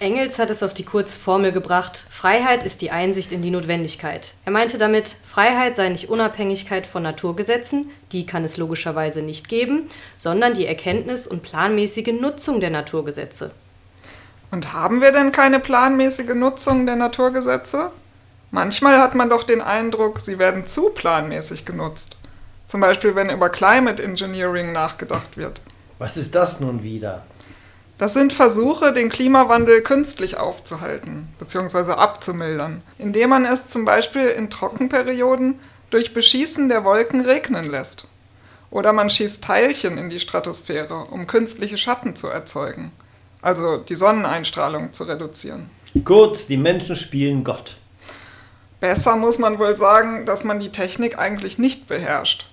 Engels hat es auf die Kurzformel gebracht, Freiheit ist die Einsicht in die Notwendigkeit. Er meinte damit, Freiheit sei nicht Unabhängigkeit von Naturgesetzen, die kann es logischerweise nicht geben, sondern die Erkenntnis und planmäßige Nutzung der Naturgesetze. Und haben wir denn keine planmäßige Nutzung der Naturgesetze? Manchmal hat man doch den Eindruck, sie werden zu planmäßig genutzt. Zum Beispiel, wenn über Climate Engineering nachgedacht wird. Was ist das nun wieder? Das sind Versuche, den Klimawandel künstlich aufzuhalten bzw. abzumildern, indem man es zum Beispiel in Trockenperioden durch Beschießen der Wolken regnen lässt. Oder man schießt Teilchen in die Stratosphäre, um künstliche Schatten zu erzeugen, also die Sonneneinstrahlung zu reduzieren. Kurz, die Menschen spielen Gott. Besser muss man wohl sagen, dass man die Technik eigentlich nicht beherrscht.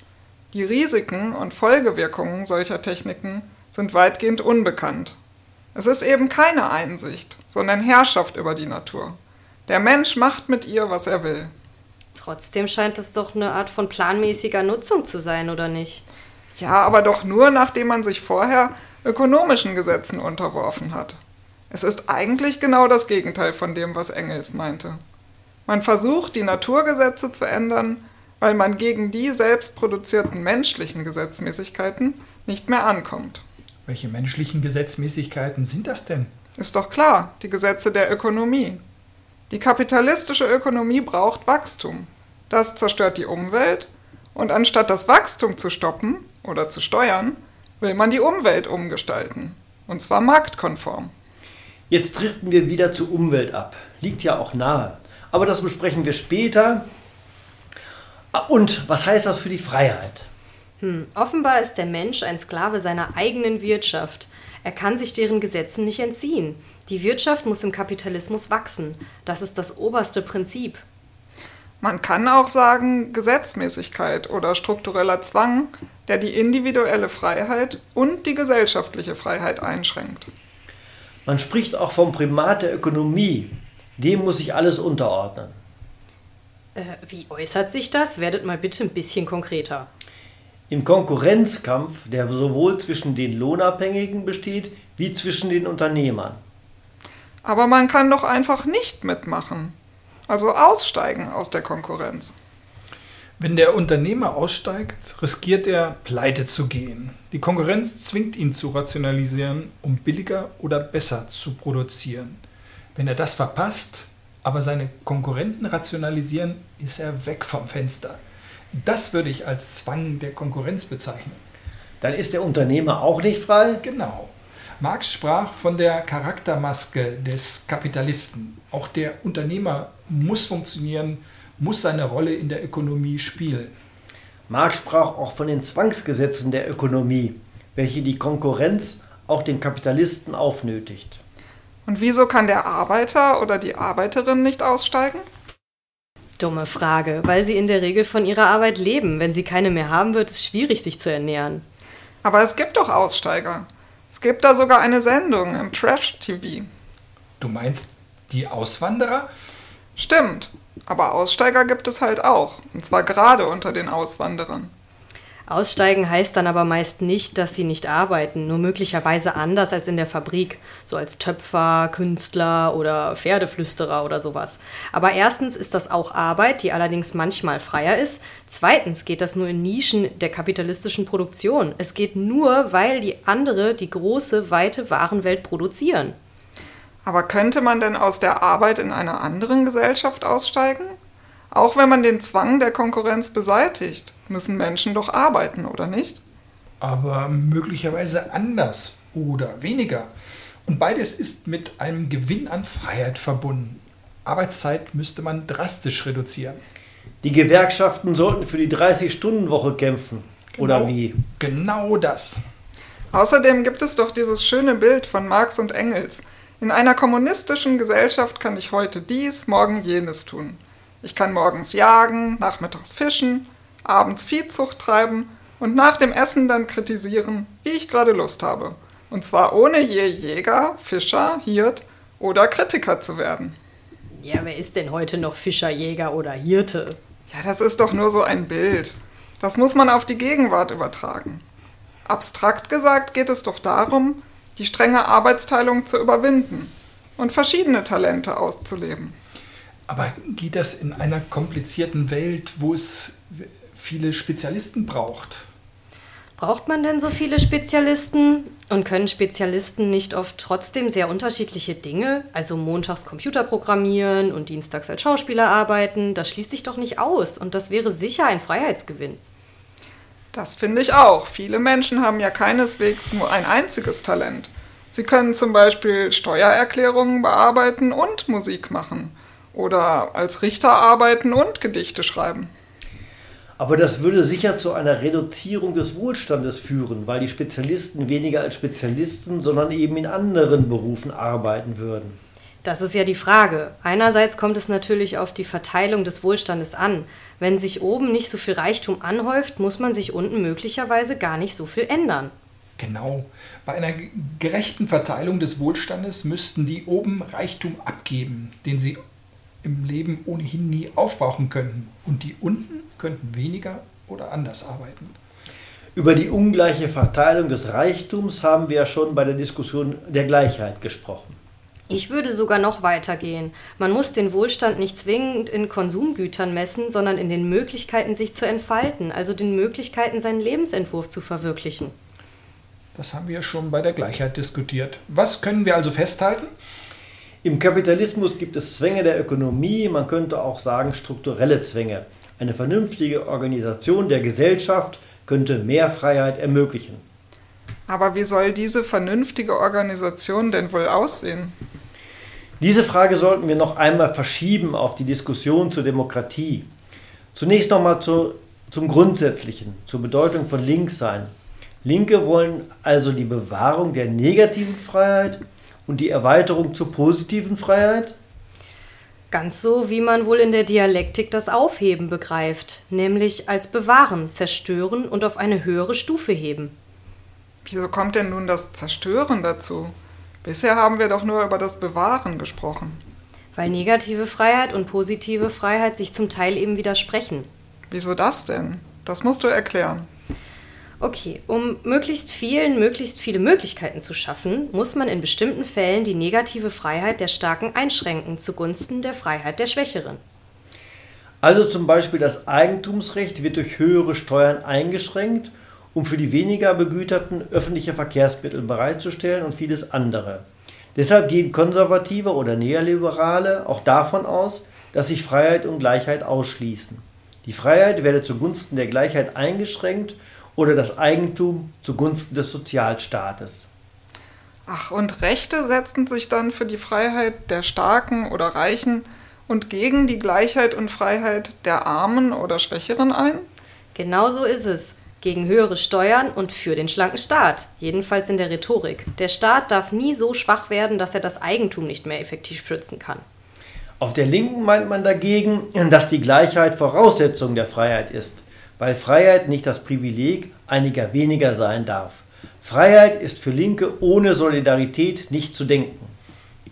Die Risiken und Folgewirkungen solcher Techniken sind weitgehend unbekannt. Es ist eben keine Einsicht, sondern Herrschaft über die Natur. Der Mensch macht mit ihr, was er will. Trotzdem scheint es doch eine Art von planmäßiger Nutzung zu sein, oder nicht? Ja, aber doch nur, nachdem man sich vorher ökonomischen Gesetzen unterworfen hat. Es ist eigentlich genau das Gegenteil von dem, was Engels meinte. Man versucht, die Naturgesetze zu ändern, weil man gegen die selbst produzierten menschlichen Gesetzmäßigkeiten nicht mehr ankommt. Welche menschlichen Gesetzmäßigkeiten sind das denn? Ist doch klar, die Gesetze der Ökonomie. Die kapitalistische Ökonomie braucht Wachstum. Das zerstört die Umwelt und anstatt das Wachstum zu stoppen oder zu steuern, will man die Umwelt umgestalten. Und zwar marktkonform. Jetzt driften wir wieder zur Umwelt ab. Liegt ja auch nahe. Aber das besprechen wir später. Und was heißt das für die Freiheit? Hm, offenbar ist der Mensch ein Sklave seiner eigenen Wirtschaft. Er kann sich deren Gesetzen nicht entziehen. Die Wirtschaft muss im Kapitalismus wachsen. Das ist das oberste Prinzip. Man kann auch sagen Gesetzmäßigkeit oder struktureller Zwang, der die individuelle Freiheit und die gesellschaftliche Freiheit einschränkt. Man spricht auch vom Primat der Ökonomie. Dem muss sich alles unterordnen. Äh, wie äußert sich das? Werdet mal bitte ein bisschen konkreter. Im Konkurrenzkampf, der sowohl zwischen den Lohnabhängigen besteht wie zwischen den Unternehmern. Aber man kann doch einfach nicht mitmachen. Also aussteigen aus der Konkurrenz. Wenn der Unternehmer aussteigt, riskiert er, pleite zu gehen. Die Konkurrenz zwingt ihn zu rationalisieren, um billiger oder besser zu produzieren. Wenn er das verpasst, aber seine Konkurrenten rationalisieren, ist er weg vom Fenster. Das würde ich als Zwang der Konkurrenz bezeichnen. Dann ist der Unternehmer auch nicht frei? Genau. Marx sprach von der Charaktermaske des Kapitalisten. Auch der Unternehmer muss funktionieren, muss seine Rolle in der Ökonomie spielen. Marx sprach auch von den Zwangsgesetzen der Ökonomie, welche die Konkurrenz auch den Kapitalisten aufnötigt. Und wieso kann der Arbeiter oder die Arbeiterin nicht aussteigen? Dumme Frage, weil sie in der Regel von ihrer Arbeit leben. Wenn sie keine mehr haben, wird es schwierig, sich zu ernähren. Aber es gibt doch Aussteiger. Es gibt da sogar eine Sendung im Trash-TV. Du meinst die Auswanderer? Stimmt, aber Aussteiger gibt es halt auch. Und zwar gerade unter den Auswanderern. Aussteigen heißt dann aber meist nicht, dass sie nicht arbeiten, nur möglicherweise anders als in der Fabrik, so als Töpfer, Künstler oder Pferdeflüsterer oder sowas. Aber erstens ist das auch Arbeit, die allerdings manchmal freier ist. Zweitens geht das nur in Nischen der kapitalistischen Produktion. Es geht nur, weil die andere die große, weite Warenwelt produzieren. Aber könnte man denn aus der Arbeit in einer anderen Gesellschaft aussteigen? Auch wenn man den Zwang der Konkurrenz beseitigt, müssen Menschen doch arbeiten, oder nicht? Aber möglicherweise anders oder weniger. Und beides ist mit einem Gewinn an Freiheit verbunden. Arbeitszeit müsste man drastisch reduzieren. Die Gewerkschaften sollten für die 30-Stunden-Woche kämpfen. Genau, Oder wie? Genau das. Außerdem gibt es doch dieses schöne Bild von Marx und Engels. In einer kommunistischen Gesellschaft kann ich heute dies, morgen jenes tun. Ich kann morgens jagen, nachmittags fischen, abends Viehzucht treiben und nach dem Essen dann kritisieren, wie ich gerade Lust habe. Und zwar ohne je Jäger, Fischer, Hirt oder Kritiker zu werden. Ja, wer ist denn heute noch Fischer, Jäger oder Hirte? Ja, das ist doch nur so ein Bild. Das muss man auf die Gegenwart übertragen. Abstrakt gesagt geht es doch darum, die strenge Arbeitsteilung zu überwinden und verschiedene Talente auszuleben. Aber geht das in einer komplizierten Welt, wo es viele Spezialisten braucht? Braucht man denn so viele Spezialisten? Und können Spezialisten nicht oft trotzdem sehr unterschiedliche Dinge, also montags Computer programmieren und dienstags als Schauspieler arbeiten? Das schließt sich doch nicht aus und das wäre sicher ein Freiheitsgewinn. Das finde ich auch. Viele Menschen haben ja keineswegs nur ein einziges Talent. Sie können zum Beispiel Steuererklärungen bearbeiten und Musik machen. Oder als Richter arbeiten und Gedichte schreiben. Aber das würde sicher zu einer Reduzierung des Wohlstandes führen, weil die Spezialisten weniger als Spezialisten, sondern eben in anderen Berufen arbeiten würden. Das ist ja die Frage. Einerseits kommt es natürlich auf die Verteilung des Wohlstandes an. Wenn sich oben nicht so viel Reichtum anhäuft, muss man sich unten möglicherweise gar nicht so viel ändern. Genau. Bei einer gerechten Verteilung des Wohlstandes müssten die oben Reichtum abgeben, den sie im Leben ohnehin nie aufbrauchen könnten. Und die unten könnten weniger oder anders arbeiten. Über die ungleiche Verteilung des Reichtums haben wir ja schon bei der Diskussion der Gleichheit gesprochen. Ich würde sogar noch weiter gehen. Man muss den Wohlstand nicht zwingend in Konsumgütern messen, sondern in den Möglichkeiten, sich zu entfalten, also den Möglichkeiten, seinen Lebensentwurf zu verwirklichen. Das haben wir schon bei der Gleichheit diskutiert. Was können wir also festhalten? Im Kapitalismus gibt es Zwänge der Ökonomie, man könnte auch sagen strukturelle Zwänge. Eine vernünftige Organisation der Gesellschaft könnte mehr Freiheit ermöglichen. Aber wie soll diese vernünftige Organisation denn wohl aussehen? Diese Frage sollten wir noch einmal verschieben auf die Diskussion zur Demokratie. Zunächst nochmal zu, zum Grundsätzlichen, zur Bedeutung von Linkssein. Linke wollen also die Bewahrung der negativen Freiheit und die Erweiterung zur positiven Freiheit? Ganz so, wie man wohl in der Dialektik das Aufheben begreift, nämlich als bewahren, zerstören und auf eine höhere Stufe heben. Wieso kommt denn nun das Zerstören dazu? Bisher haben wir doch nur über das Bewahren gesprochen. Weil negative Freiheit und positive Freiheit sich zum Teil eben widersprechen. Wieso das denn? Das musst du erklären. Okay, um möglichst vielen möglichst viele Möglichkeiten zu schaffen, muss man in bestimmten Fällen die negative Freiheit der Starken einschränken zugunsten der Freiheit der Schwächeren. Also zum Beispiel das Eigentumsrecht wird durch höhere Steuern eingeschränkt, um für die weniger Begüterten öffentliche Verkehrsmittel bereitzustellen und vieles andere. Deshalb gehen Konservative oder Neoliberale auch davon aus, dass sich Freiheit und Gleichheit ausschließen. Die Freiheit werde zugunsten der Gleichheit eingeschränkt oder das Eigentum zugunsten des Sozialstaates. Ach, und Rechte setzen sich dann für die Freiheit der Starken oder Reichen und gegen die Gleichheit und Freiheit der Armen oder Schwächeren ein? Genau so ist es. Gegen höhere Steuern und für den schlanken Staat. Jedenfalls in der Rhetorik. Der Staat darf nie so schwach werden, dass er das Eigentum nicht mehr effektiv schützen kann. Auf der Linken meint man dagegen, dass die Gleichheit Voraussetzung der Freiheit ist, weil Freiheit nicht das Privileg einiger weniger sein darf. Freiheit ist für Linke ohne Solidarität nicht zu denken.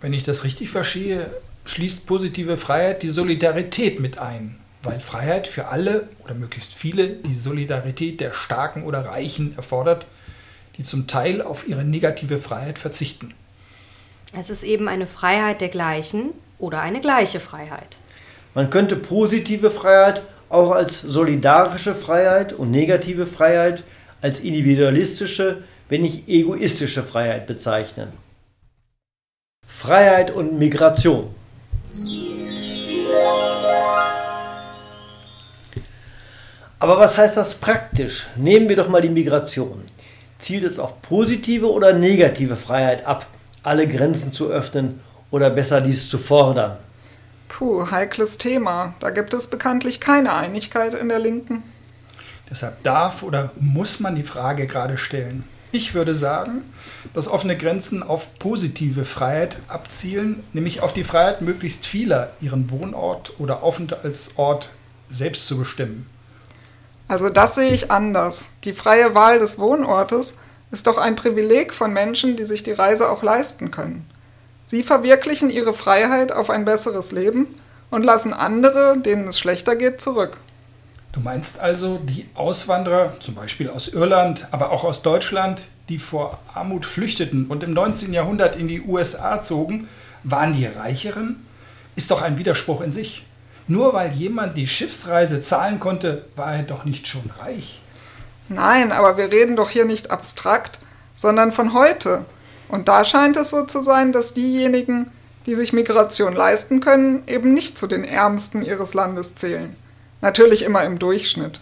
Wenn ich das richtig verstehe, schließt positive Freiheit die Solidarität mit ein, weil Freiheit für alle oder möglichst viele die Solidarität der Starken oder Reichen erfordert, die zum Teil auf ihre negative Freiheit verzichten. Es ist eben eine Freiheit der Gleichen oder eine gleiche Freiheit. Man könnte positive Freiheit auch als solidarische Freiheit und negative Freiheit als individualistische, wenn nicht egoistische Freiheit bezeichnen. Freiheit und Migration. Aber was heißt das praktisch? Nehmen wir doch mal die Migration. Zielt es auf positive oder negative Freiheit ab, alle Grenzen zu öffnen oder besser dies zu fordern? Puh, heikles Thema. Da gibt es bekanntlich keine Einigkeit in der Linken. Deshalb darf oder muss man die Frage gerade stellen. Ich würde sagen, dass offene Grenzen auf positive Freiheit abzielen, nämlich auf die Freiheit möglichst vieler, ihren Wohnort oder Aufenthaltsort selbst zu bestimmen. Also das sehe ich anders. Die freie Wahl des Wohnortes ist doch ein Privileg von Menschen, die sich die Reise auch leisten können. Sie verwirklichen ihre Freiheit auf ein besseres Leben und lassen andere, denen es schlechter geht, zurück. Du meinst also, die Auswanderer, zum Beispiel aus Irland, aber auch aus Deutschland, die vor Armut flüchteten und im 19. Jahrhundert in die USA zogen, waren die Reicheren? Ist doch ein Widerspruch in sich. Nur weil jemand die Schiffsreise zahlen konnte, war er doch nicht schon reich. Nein, aber wir reden doch hier nicht abstrakt, sondern von heute. Und da scheint es so zu sein, dass diejenigen, die sich Migration leisten können, eben nicht zu den Ärmsten ihres Landes zählen. Natürlich immer im Durchschnitt.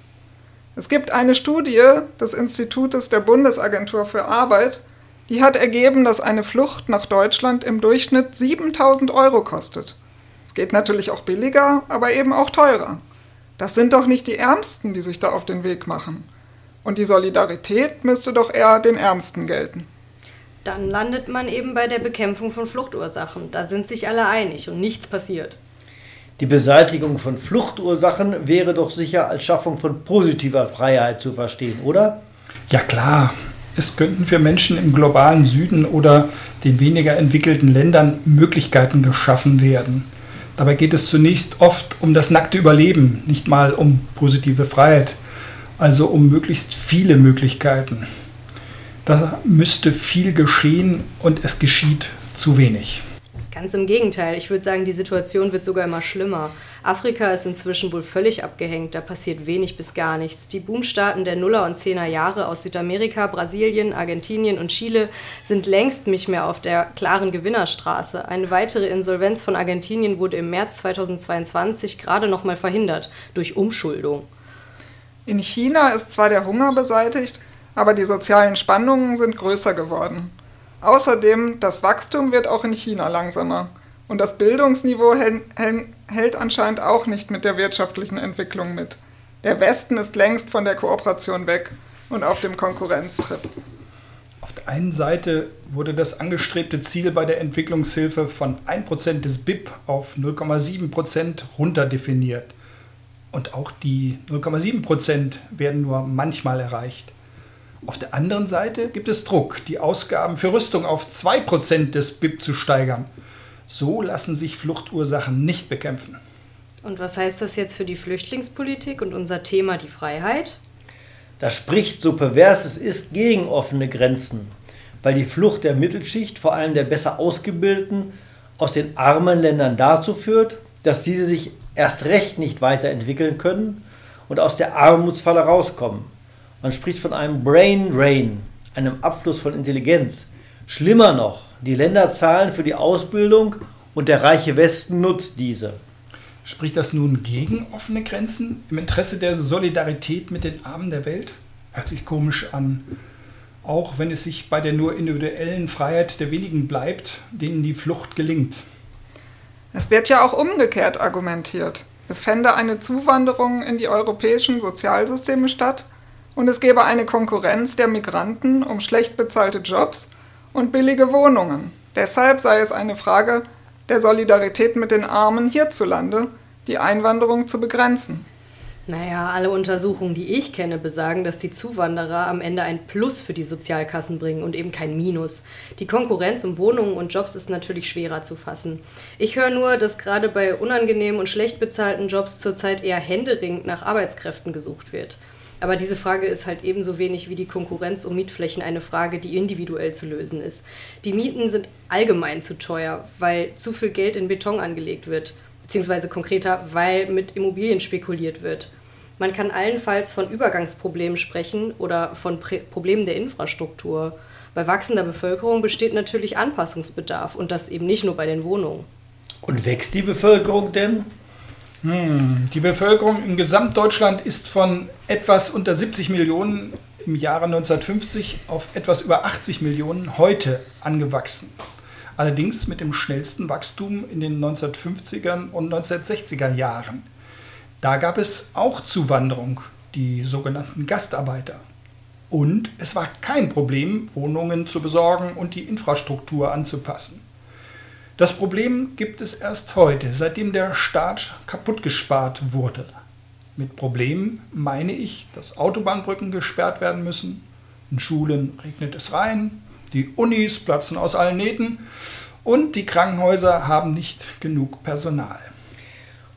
Es gibt eine Studie des Institutes der Bundesagentur für Arbeit, die hat ergeben, dass eine Flucht nach Deutschland im Durchschnitt 7000 Euro kostet. Es geht natürlich auch billiger, aber eben auch teurer. Das sind doch nicht die Ärmsten, die sich da auf den Weg machen. Und die Solidarität müsste doch eher den Ärmsten gelten dann landet man eben bei der Bekämpfung von Fluchtursachen. Da sind sich alle einig und nichts passiert. Die Beseitigung von Fluchtursachen wäre doch sicher als Schaffung von positiver Freiheit zu verstehen, oder? Ja klar. Es könnten für Menschen im globalen Süden oder den weniger entwickelten Ländern Möglichkeiten geschaffen werden. Dabei geht es zunächst oft um das nackte Überleben, nicht mal um positive Freiheit, also um möglichst viele Möglichkeiten. Da müsste viel geschehen und es geschieht zu wenig. Ganz im Gegenteil, ich würde sagen, die Situation wird sogar immer schlimmer. Afrika ist inzwischen wohl völlig abgehängt, da passiert wenig bis gar nichts. Die Boomstaaten der Nuller- und Zehner Jahre aus Südamerika, Brasilien, Argentinien und Chile sind längst nicht mehr auf der klaren Gewinnerstraße. Eine weitere Insolvenz von Argentinien wurde im März 2022 gerade noch mal verhindert durch Umschuldung. In China ist zwar der Hunger beseitigt, aber die sozialen Spannungen sind größer geworden. Außerdem, das Wachstum wird auch in China langsamer. Und das Bildungsniveau hält anscheinend auch nicht mit der wirtschaftlichen Entwicklung mit. Der Westen ist längst von der Kooperation weg und auf dem Konkurrenztrip. Auf der einen Seite wurde das angestrebte Ziel bei der Entwicklungshilfe von 1% des BIP auf 0,7% runterdefiniert. Und auch die 0,7% werden nur manchmal erreicht. Auf der anderen Seite gibt es Druck, die Ausgaben für Rüstung auf 2% des BIP zu steigern. So lassen sich Fluchtursachen nicht bekämpfen. Und was heißt das jetzt für die Flüchtlingspolitik und unser Thema die Freiheit? Das spricht, so pervers es ist, gegen offene Grenzen, weil die Flucht der Mittelschicht, vor allem der besser ausgebildeten, aus den armen Ländern dazu führt, dass diese sich erst recht nicht weiterentwickeln können und aus der Armutsfalle rauskommen. Man spricht von einem Brain Drain, einem Abfluss von Intelligenz. Schlimmer noch, die Länder zahlen für die Ausbildung und der reiche Westen nutzt diese. Spricht das nun gegen offene Grenzen im Interesse der Solidarität mit den Armen der Welt? Hört sich komisch an. Auch wenn es sich bei der nur individuellen Freiheit der wenigen bleibt, denen die Flucht gelingt. Es wird ja auch umgekehrt argumentiert. Es fände eine Zuwanderung in die europäischen Sozialsysteme statt und es gäbe eine Konkurrenz der Migranten um schlecht bezahlte Jobs und billige Wohnungen. Deshalb sei es eine Frage der Solidarität mit den Armen hierzulande, die Einwanderung zu begrenzen. Naja, alle Untersuchungen, die ich kenne, besagen, dass die Zuwanderer am Ende ein Plus für die Sozialkassen bringen und eben kein Minus. Die Konkurrenz um Wohnungen und Jobs ist natürlich schwerer zu fassen. Ich höre nur, dass gerade bei unangenehmen und schlecht bezahlten Jobs zurzeit eher händeringend nach Arbeitskräften gesucht wird. Aber diese Frage ist halt ebenso wenig wie die Konkurrenz um Mietflächen eine Frage, die individuell zu lösen ist. Die Mieten sind allgemein zu teuer, weil zu viel Geld in Beton angelegt wird, beziehungsweise konkreter, weil mit Immobilien spekuliert wird. Man kann allenfalls von Übergangsproblemen sprechen oder von Prä Problemen der Infrastruktur. Bei wachsender Bevölkerung besteht natürlich Anpassungsbedarf und das eben nicht nur bei den Wohnungen. Und wächst die Bevölkerung denn? Hm, die Bevölkerung in Gesamtdeutschland ist von etwas unter 70 Millionen im Jahre 1950 auf etwas über 80 Millionen heute angewachsen. Allerdings mit dem schnellsten Wachstum in den 1950er und 1960er Jahren. Da gab es auch Zuwanderung, die sogenannten Gastarbeiter. Und es war kein Problem, Wohnungen zu besorgen und die Infrastruktur anzupassen. Das Problem gibt es erst heute, seitdem der Staat kaputt gespart wurde. Mit Problemen meine ich, dass Autobahnbrücken gesperrt werden müssen, in Schulen regnet es rein, die Unis platzen aus allen Nähten und die Krankenhäuser haben nicht genug Personal.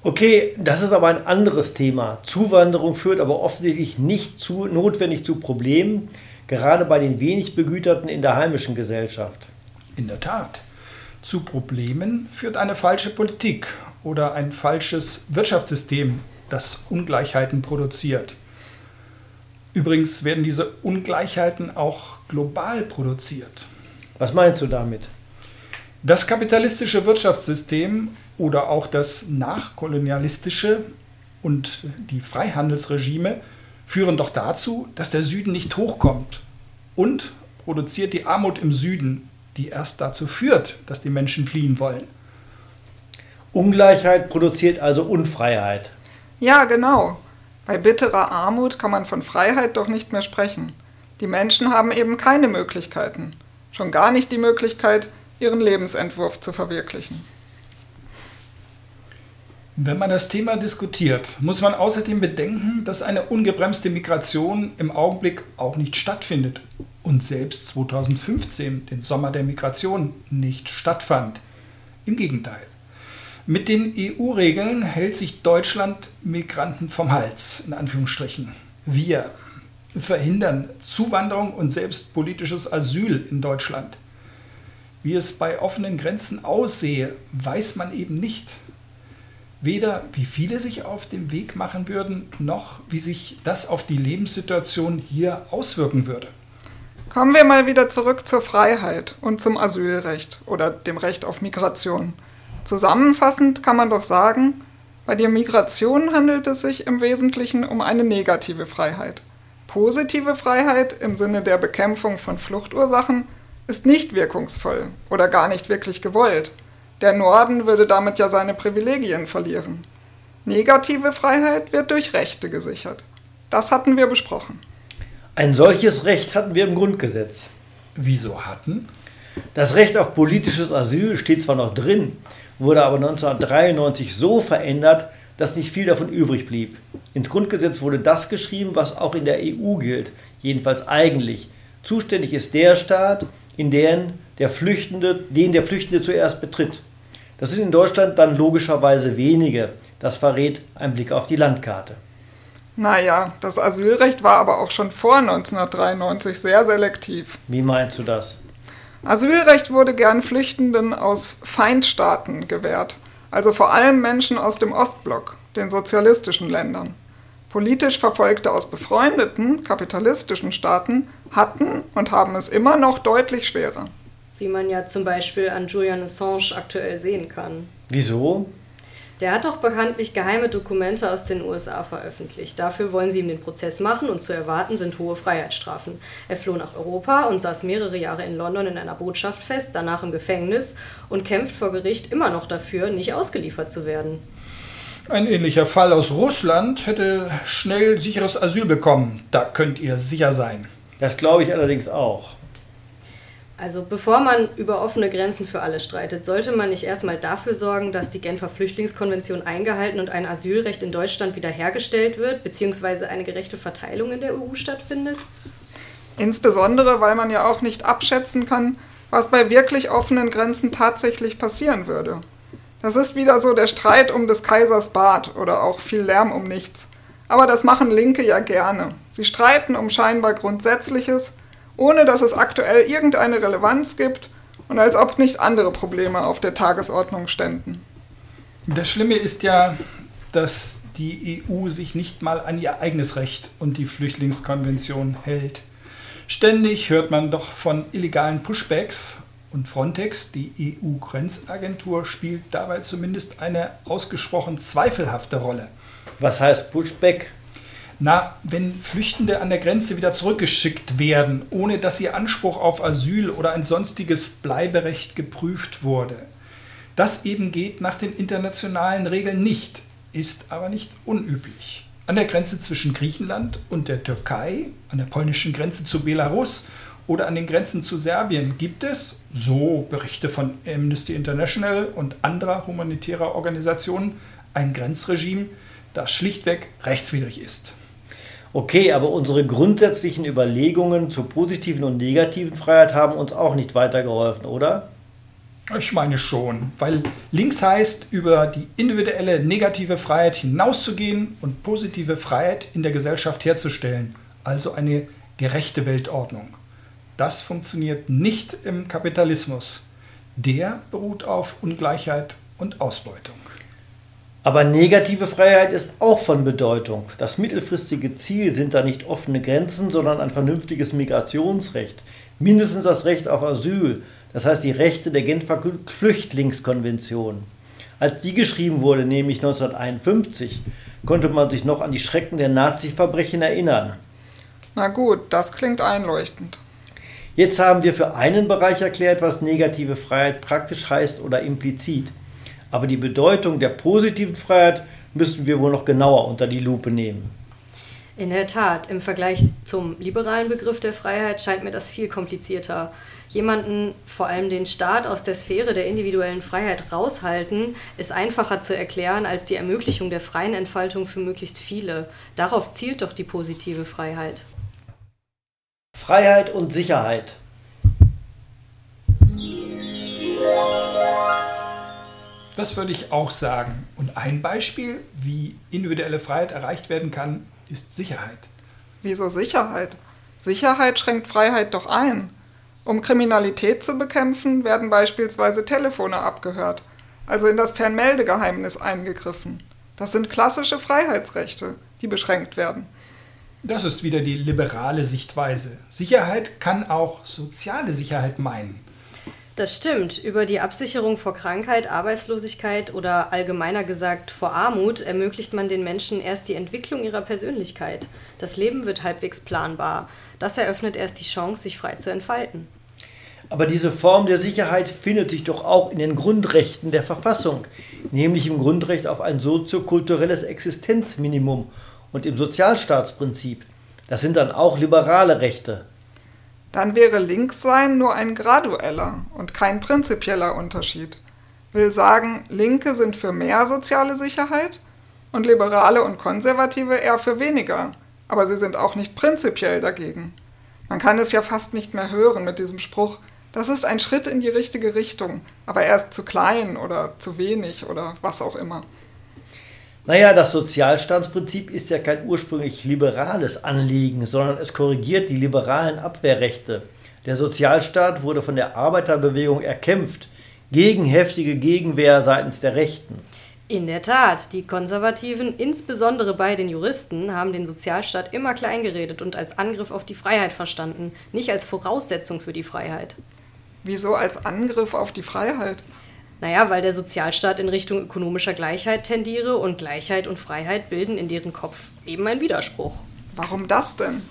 Okay, das ist aber ein anderes Thema. Zuwanderung führt aber offensichtlich nicht zu, notwendig zu Problemen, gerade bei den wenig Begüterten in der heimischen Gesellschaft. In der Tat. Zu Problemen führt eine falsche Politik oder ein falsches Wirtschaftssystem, das Ungleichheiten produziert. Übrigens werden diese Ungleichheiten auch global produziert. Was meinst du damit? Das kapitalistische Wirtschaftssystem oder auch das nachkolonialistische und die Freihandelsregime führen doch dazu, dass der Süden nicht hochkommt und produziert die Armut im Süden, die erst dazu führt, dass die Menschen fliehen wollen. Ungleichheit produziert also Unfreiheit. Ja, genau. Bei bitterer Armut kann man von Freiheit doch nicht mehr sprechen. Die Menschen haben eben keine Möglichkeiten. Schon gar nicht die Möglichkeit, ihren Lebensentwurf zu verwirklichen. Wenn man das Thema diskutiert, muss man außerdem bedenken, dass eine ungebremste Migration im Augenblick auch nicht stattfindet und selbst 2015, den Sommer der Migration, nicht stattfand. Im Gegenteil. Mit den EU-Regeln hält sich Deutschland Migranten vom Hals, in Anführungsstrichen. Wir verhindern Zuwanderung und selbst politisches Asyl in Deutschland. Wie es bei offenen Grenzen aussehe, weiß man eben nicht. Weder wie viele sich auf den Weg machen würden, noch wie sich das auf die Lebenssituation hier auswirken würde. Kommen wir mal wieder zurück zur Freiheit und zum Asylrecht oder dem Recht auf Migration. Zusammenfassend kann man doch sagen, bei der Migration handelt es sich im Wesentlichen um eine negative Freiheit. Positive Freiheit im Sinne der Bekämpfung von Fluchtursachen ist nicht wirkungsvoll oder gar nicht wirklich gewollt. Der Norden würde damit ja seine Privilegien verlieren. Negative Freiheit wird durch Rechte gesichert. Das hatten wir besprochen. Ein solches Recht hatten wir im Grundgesetz. Wieso hatten? Das Recht auf politisches Asyl steht zwar noch drin, wurde aber 1993 so verändert, dass nicht viel davon übrig blieb. Ins Grundgesetz wurde das geschrieben, was auch in der EU gilt, jedenfalls eigentlich. Zuständig ist der Staat, in deren der Flüchtende, den der Flüchtende zuerst betritt. Das sind in Deutschland dann logischerweise wenige. Das verrät ein Blick auf die Landkarte. Naja, das Asylrecht war aber auch schon vor 1993 sehr selektiv. Wie meinst du das? Asylrecht wurde gern Flüchtenden aus Feindstaaten gewährt, also vor allem Menschen aus dem Ostblock, den sozialistischen Ländern. Politisch Verfolgte aus befreundeten, kapitalistischen Staaten hatten und haben es immer noch deutlich schwerer. Wie man ja zum Beispiel an Julian Assange aktuell sehen kann. Wieso? Der hat doch bekanntlich geheime Dokumente aus den USA veröffentlicht. Dafür wollen sie ihm den Prozess machen und zu erwarten sind hohe Freiheitsstrafen. Er floh nach Europa und saß mehrere Jahre in London in einer Botschaft fest, danach im Gefängnis und kämpft vor Gericht immer noch dafür, nicht ausgeliefert zu werden. Ein ähnlicher Fall aus Russland hätte schnell sicheres Asyl bekommen. Da könnt ihr sicher sein. Das glaube ich allerdings auch. Also bevor man über offene Grenzen für alle streitet, sollte man nicht erstmal dafür sorgen, dass die Genfer Flüchtlingskonvention eingehalten und ein Asylrecht in Deutschland wiederhergestellt wird, beziehungsweise eine gerechte Verteilung in der EU stattfindet? Insbesondere, weil man ja auch nicht abschätzen kann, was bei wirklich offenen Grenzen tatsächlich passieren würde. Das ist wieder so der Streit um des Kaisers Bart oder auch viel Lärm um nichts. Aber das machen Linke ja gerne. Sie streiten um scheinbar Grundsätzliches, ohne dass es aktuell irgendeine Relevanz gibt und als ob nicht andere Probleme auf der Tagesordnung ständen. Das Schlimme ist ja, dass die EU sich nicht mal an ihr eigenes Recht und die Flüchtlingskonvention hält. Ständig hört man doch von illegalen Pushbacks und Frontex, die EU-Grenzagentur, spielt dabei zumindest eine ausgesprochen zweifelhafte Rolle. Was heißt Pushback? Na, wenn Flüchtende an der Grenze wieder zurückgeschickt werden, ohne dass ihr Anspruch auf Asyl oder ein sonstiges Bleiberecht geprüft wurde. Das eben geht nach den internationalen Regeln nicht, ist aber nicht unüblich. An der Grenze zwischen Griechenland und der Türkei, an der polnischen Grenze zu Belarus oder an den Grenzen zu Serbien gibt es, so Berichte von Amnesty International und anderer humanitärer Organisationen, ein Grenzregime, das schlichtweg rechtswidrig ist. Okay, aber unsere grundsätzlichen Überlegungen zur positiven und negativen Freiheit haben uns auch nicht weitergeholfen, oder? Ich meine schon, weil links heißt, über die individuelle negative Freiheit hinauszugehen und positive Freiheit in der Gesellschaft herzustellen, also eine gerechte Weltordnung. Das funktioniert nicht im Kapitalismus. Der beruht auf Ungleichheit und Ausbeutung. Aber negative Freiheit ist auch von Bedeutung. Das mittelfristige Ziel sind da nicht offene Grenzen, sondern ein vernünftiges Migrationsrecht. Mindestens das Recht auf Asyl, das heißt die Rechte der Genfer Flüchtlingskonvention. Als die geschrieben wurde, nämlich 1951, konnte man sich noch an die Schrecken der Nazi-Verbrechen erinnern. Na gut, das klingt einleuchtend. Jetzt haben wir für einen Bereich erklärt, was negative Freiheit praktisch heißt oder implizit. Aber die Bedeutung der positiven Freiheit müssten wir wohl noch genauer unter die Lupe nehmen. In der Tat, im Vergleich zum liberalen Begriff der Freiheit scheint mir das viel komplizierter. Jemanden, vor allem den Staat, aus der Sphäre der individuellen Freiheit raushalten, ist einfacher zu erklären als die Ermöglichung der freien Entfaltung für möglichst viele. Darauf zielt doch die positive Freiheit. Freiheit und Sicherheit. Das würde ich auch sagen. Und ein Beispiel, wie individuelle Freiheit erreicht werden kann, ist Sicherheit. Wieso Sicherheit? Sicherheit schränkt Freiheit doch ein. Um Kriminalität zu bekämpfen, werden beispielsweise Telefone abgehört, also in das Fernmeldegeheimnis eingegriffen. Das sind klassische Freiheitsrechte, die beschränkt werden. Das ist wieder die liberale Sichtweise. Sicherheit kann auch soziale Sicherheit meinen. Das stimmt. Über die Absicherung vor Krankheit, Arbeitslosigkeit oder allgemeiner gesagt vor Armut ermöglicht man den Menschen erst die Entwicklung ihrer Persönlichkeit. Das Leben wird halbwegs planbar. Das eröffnet erst die Chance, sich frei zu entfalten. Aber diese Form der Sicherheit findet sich doch auch in den Grundrechten der Verfassung, nämlich im Grundrecht auf ein soziokulturelles Existenzminimum und im Sozialstaatsprinzip. Das sind dann auch liberale Rechte. Dann wäre Linkssein nur ein gradueller und kein prinzipieller Unterschied. Will sagen, Linke sind für mehr soziale Sicherheit und Liberale und Konservative eher für weniger, aber sie sind auch nicht prinzipiell dagegen. Man kann es ja fast nicht mehr hören mit diesem Spruch, das ist ein Schritt in die richtige Richtung, aber er ist zu klein oder zu wenig oder was auch immer. Naja, das Sozialstaatsprinzip ist ja kein ursprünglich liberales Anliegen, sondern es korrigiert die liberalen Abwehrrechte. Der Sozialstaat wurde von der Arbeiterbewegung erkämpft, gegen heftige Gegenwehr seitens der Rechten. In der Tat, die Konservativen, insbesondere bei den Juristen, haben den Sozialstaat immer kleingeredet und als Angriff auf die Freiheit verstanden, nicht als Voraussetzung für die Freiheit. Wieso als Angriff auf die Freiheit? Naja, weil der Sozialstaat in Richtung ökonomischer Gleichheit tendiere und Gleichheit und Freiheit bilden in deren Kopf eben einen Widerspruch. Warum das denn?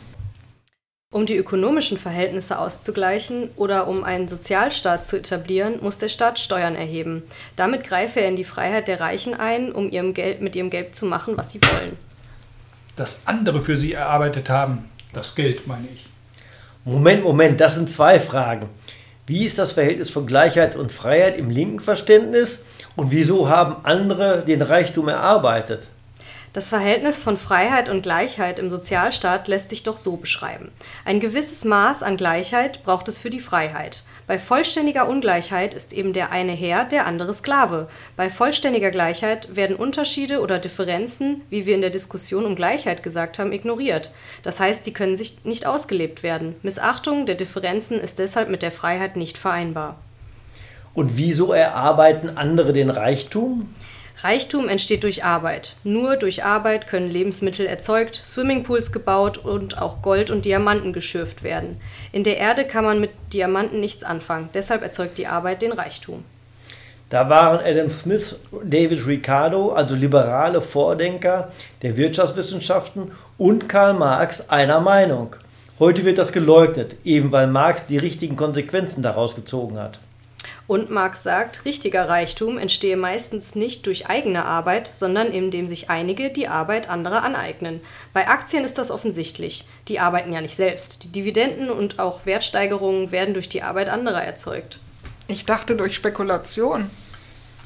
Um die ökonomischen Verhältnisse auszugleichen oder um einen Sozialstaat zu etablieren, muss der Staat Steuern erheben. Damit greife er in die Freiheit der Reichen ein, um ihrem Geld, mit ihrem Geld zu machen, was sie wollen. Das andere für sie erarbeitet haben, das Geld meine ich. Moment, Moment, das sind zwei Fragen. Wie ist das Verhältnis von Gleichheit und Freiheit im linken Verständnis und wieso haben andere den Reichtum erarbeitet? Das Verhältnis von Freiheit und Gleichheit im Sozialstaat lässt sich doch so beschreiben. Ein gewisses Maß an Gleichheit braucht es für die Freiheit. Bei vollständiger Ungleichheit ist eben der eine Herr, der andere Sklave. Bei vollständiger Gleichheit werden Unterschiede oder Differenzen, wie wir in der Diskussion um Gleichheit gesagt haben, ignoriert. Das heißt, die können sich nicht ausgelebt werden. Missachtung der Differenzen ist deshalb mit der Freiheit nicht vereinbar. Und wieso erarbeiten andere den Reichtum? Reichtum entsteht durch Arbeit. Nur durch Arbeit können Lebensmittel erzeugt, Swimmingpools gebaut und auch Gold und Diamanten geschürft werden. In der Erde kann man mit Diamanten nichts anfangen, deshalb erzeugt die Arbeit den Reichtum. Da waren Adam Smith, David Ricardo, also liberale Vordenker der Wirtschaftswissenschaften, und Karl Marx einer Meinung. Heute wird das geleugnet, eben weil Marx die richtigen Konsequenzen daraus gezogen hat. Und Marx sagt, richtiger Reichtum entstehe meistens nicht durch eigene Arbeit, sondern indem sich einige die Arbeit anderer aneignen. Bei Aktien ist das offensichtlich. Die arbeiten ja nicht selbst. Die Dividenden und auch Wertsteigerungen werden durch die Arbeit anderer erzeugt. Ich dachte durch Spekulation.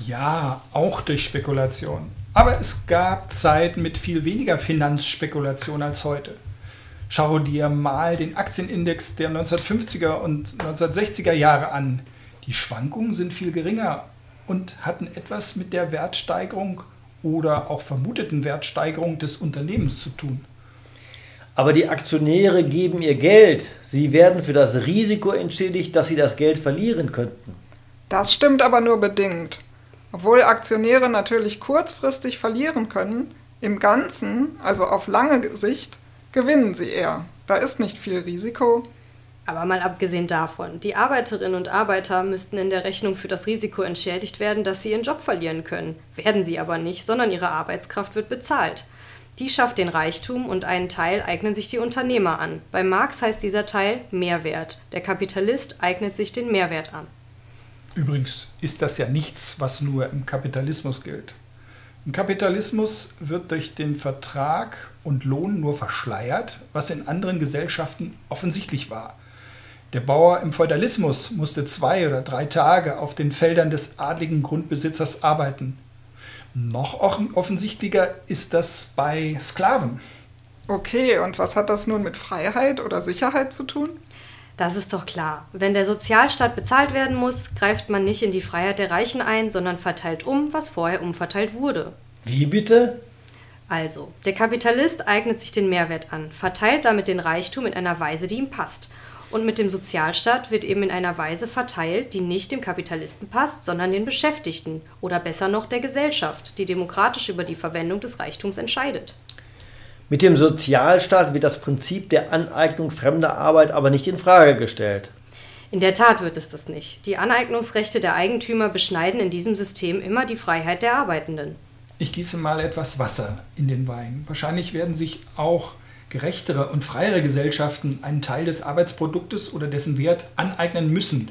Ja, auch durch Spekulation. Aber es gab Zeiten mit viel weniger Finanzspekulation als heute. Schau dir mal den Aktienindex der 1950er und 1960er Jahre an. Die Schwankungen sind viel geringer und hatten etwas mit der Wertsteigerung oder auch vermuteten Wertsteigerung des Unternehmens zu tun. Aber die Aktionäre geben ihr Geld. Sie werden für das Risiko entschädigt, dass sie das Geld verlieren könnten. Das stimmt aber nur bedingt. Obwohl Aktionäre natürlich kurzfristig verlieren können, im Ganzen, also auf lange Sicht, gewinnen sie eher. Da ist nicht viel Risiko, aber mal abgesehen davon, die Arbeiterinnen und Arbeiter müssten in der Rechnung für das Risiko entschädigt werden, dass sie ihren Job verlieren können. Werden sie aber nicht, sondern ihre Arbeitskraft wird bezahlt. Die schafft den Reichtum und einen Teil eignen sich die Unternehmer an. Bei Marx heißt dieser Teil Mehrwert. Der Kapitalist eignet sich den Mehrwert an. Übrigens ist das ja nichts, was nur im Kapitalismus gilt. Im Kapitalismus wird durch den Vertrag und Lohn nur verschleiert, was in anderen Gesellschaften offensichtlich war. Der Bauer im Feudalismus musste zwei oder drei Tage auf den Feldern des adligen Grundbesitzers arbeiten. Noch offensichtlicher ist das bei Sklaven. Okay, und was hat das nun mit Freiheit oder Sicherheit zu tun? Das ist doch klar. Wenn der Sozialstaat bezahlt werden muss, greift man nicht in die Freiheit der Reichen ein, sondern verteilt um, was vorher umverteilt wurde. Wie bitte? Also, der Kapitalist eignet sich den Mehrwert an, verteilt damit den Reichtum in einer Weise, die ihm passt und mit dem Sozialstaat wird eben in einer Weise verteilt, die nicht dem Kapitalisten passt, sondern den Beschäftigten oder besser noch der Gesellschaft, die demokratisch über die Verwendung des Reichtums entscheidet. Mit dem Sozialstaat wird das Prinzip der Aneignung fremder Arbeit aber nicht in Frage gestellt. In der Tat wird es das nicht. Die Aneignungsrechte der Eigentümer beschneiden in diesem System immer die Freiheit der Arbeitenden. Ich gieße mal etwas Wasser in den Wein. Wahrscheinlich werden sich auch gerechtere und freiere Gesellschaften einen Teil des Arbeitsproduktes oder dessen Wert aneignen müssen,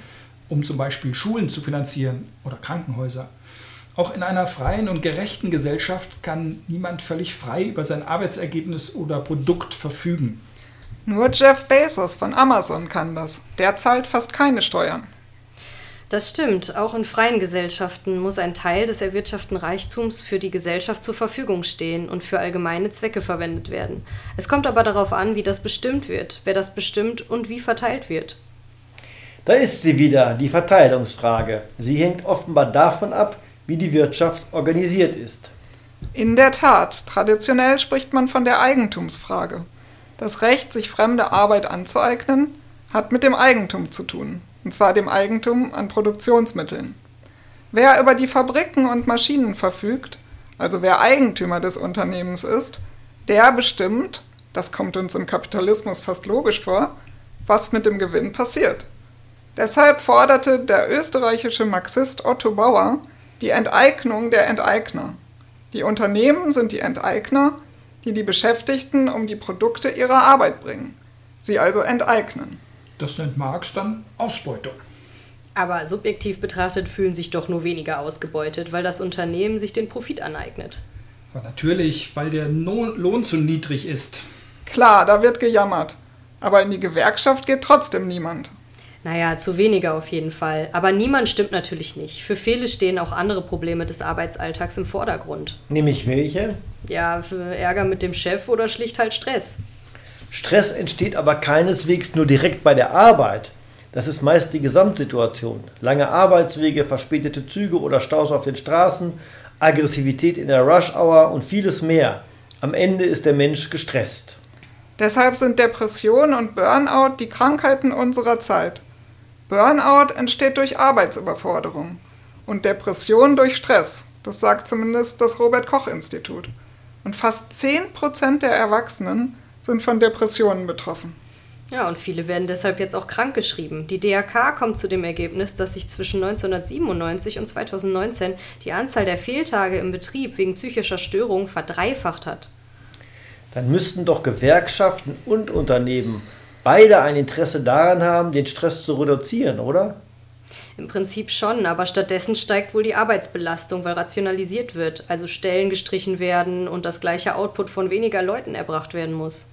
um zum Beispiel Schulen zu finanzieren oder Krankenhäuser. Auch in einer freien und gerechten Gesellschaft kann niemand völlig frei über sein Arbeitsergebnis oder Produkt verfügen. Nur Jeff Bezos von Amazon kann das. Der zahlt fast keine Steuern. Das stimmt. Auch in freien Gesellschaften muss ein Teil des erwirtschafteten Reichtums für die Gesellschaft zur Verfügung stehen und für allgemeine Zwecke verwendet werden. Es kommt aber darauf an, wie das bestimmt wird, wer das bestimmt und wie verteilt wird. Da ist sie wieder, die Verteilungsfrage. Sie hängt offenbar davon ab, wie die Wirtschaft organisiert ist. In der Tat, traditionell spricht man von der Eigentumsfrage. Das Recht, sich fremde Arbeit anzueignen, hat mit dem Eigentum zu tun, und zwar dem Eigentum an Produktionsmitteln. Wer über die Fabriken und Maschinen verfügt, also wer Eigentümer des Unternehmens ist, der bestimmt, das kommt uns im Kapitalismus fast logisch vor, was mit dem Gewinn passiert. Deshalb forderte der österreichische Marxist Otto Bauer die Enteignung der Enteigner. Die Unternehmen sind die Enteigner, die die Beschäftigten um die Produkte ihrer Arbeit bringen, sie also enteignen. Das nennt Marx dann Ausbeutung. Aber subjektiv betrachtet fühlen sich doch nur weniger ausgebeutet, weil das Unternehmen sich den Profit aneignet. Aber natürlich, weil der Lohn zu niedrig ist. Klar, da wird gejammert. Aber in die Gewerkschaft geht trotzdem niemand. Naja, zu weniger auf jeden Fall. Aber niemand stimmt natürlich nicht. Für viele stehen auch andere Probleme des Arbeitsalltags im Vordergrund. Nämlich welche? Ja, für Ärger mit dem Chef oder schlicht halt Stress. Stress entsteht aber keineswegs nur direkt bei der Arbeit. Das ist meist die Gesamtsituation. Lange Arbeitswege, verspätete Züge oder Staus auf den Straßen, Aggressivität in der Rush-Hour und vieles mehr. Am Ende ist der Mensch gestresst. Deshalb sind Depression und Burnout die Krankheiten unserer Zeit. Burnout entsteht durch Arbeitsüberforderung und Depression durch Stress. Das sagt zumindest das Robert Koch Institut. Und fast 10% der Erwachsenen sind von Depressionen betroffen. Ja, und viele werden deshalb jetzt auch krankgeschrieben. Die DRK kommt zu dem Ergebnis, dass sich zwischen 1997 und 2019 die Anzahl der Fehltage im Betrieb wegen psychischer Störungen verdreifacht hat. Dann müssten doch Gewerkschaften und Unternehmen beide ein Interesse daran haben, den Stress zu reduzieren, oder? Im Prinzip schon, aber stattdessen steigt wohl die Arbeitsbelastung, weil rationalisiert wird, also Stellen gestrichen werden und das gleiche Output von weniger Leuten erbracht werden muss.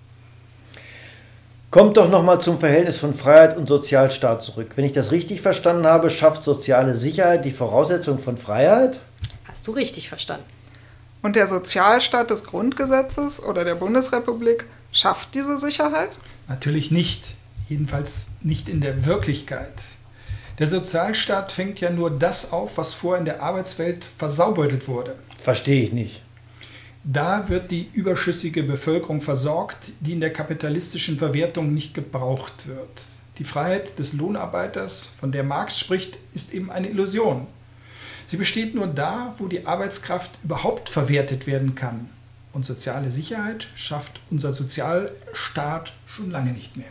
Kommt doch nochmal zum Verhältnis von Freiheit und Sozialstaat zurück. Wenn ich das richtig verstanden habe, schafft soziale Sicherheit die Voraussetzung von Freiheit? Hast du richtig verstanden. Und der Sozialstaat des Grundgesetzes oder der Bundesrepublik schafft diese Sicherheit? Natürlich nicht, jedenfalls nicht in der Wirklichkeit. Der Sozialstaat fängt ja nur das auf, was vorher in der Arbeitswelt versaubeutelt wurde. Verstehe ich nicht. Da wird die überschüssige Bevölkerung versorgt, die in der kapitalistischen Verwertung nicht gebraucht wird. Die Freiheit des Lohnarbeiters, von der Marx spricht, ist eben eine Illusion. Sie besteht nur da, wo die Arbeitskraft überhaupt verwertet werden kann. Und soziale Sicherheit schafft unser Sozialstaat schon lange nicht mehr.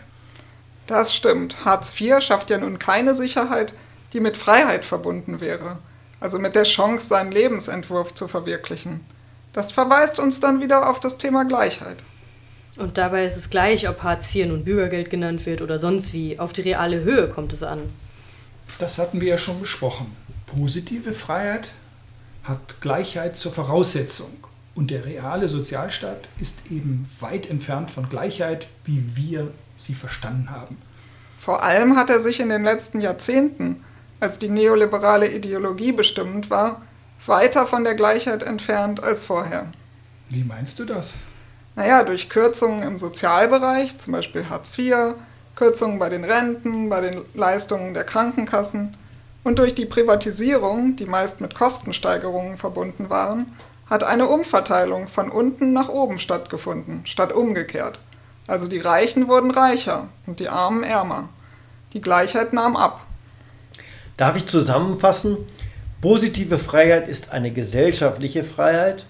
Das stimmt. Hartz IV schafft ja nun keine Sicherheit, die mit Freiheit verbunden wäre, also mit der Chance, seinen Lebensentwurf zu verwirklichen. Das verweist uns dann wieder auf das Thema Gleichheit. Und dabei ist es gleich, ob Hartz IV nun Bürgergeld genannt wird oder sonst wie. Auf die reale Höhe kommt es an. Das hatten wir ja schon besprochen. Positive Freiheit hat Gleichheit zur Voraussetzung. Und der reale Sozialstaat ist eben weit entfernt von Gleichheit, wie wir sie verstanden haben. Vor allem hat er sich in den letzten Jahrzehnten, als die neoliberale Ideologie bestimmend war, weiter von der Gleichheit entfernt als vorher. Wie meinst du das? Naja, durch Kürzungen im Sozialbereich, zum Beispiel Hartz IV, Kürzungen bei den Renten, bei den Leistungen der Krankenkassen und durch die Privatisierung, die meist mit Kostensteigerungen verbunden waren, hat eine Umverteilung von unten nach oben stattgefunden, statt umgekehrt. Also die Reichen wurden reicher und die Armen ärmer. Die Gleichheit nahm ab. Darf ich zusammenfassen? Positive Freiheit ist eine gesellschaftliche Freiheit,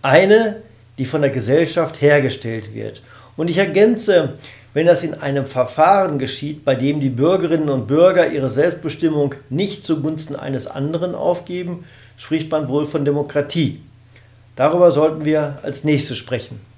eine, die von der Gesellschaft hergestellt wird. Und ich ergänze, wenn das in einem Verfahren geschieht, bei dem die Bürgerinnen und Bürger ihre Selbstbestimmung nicht zugunsten eines anderen aufgeben, spricht man wohl von Demokratie. Darüber sollten wir als nächstes sprechen.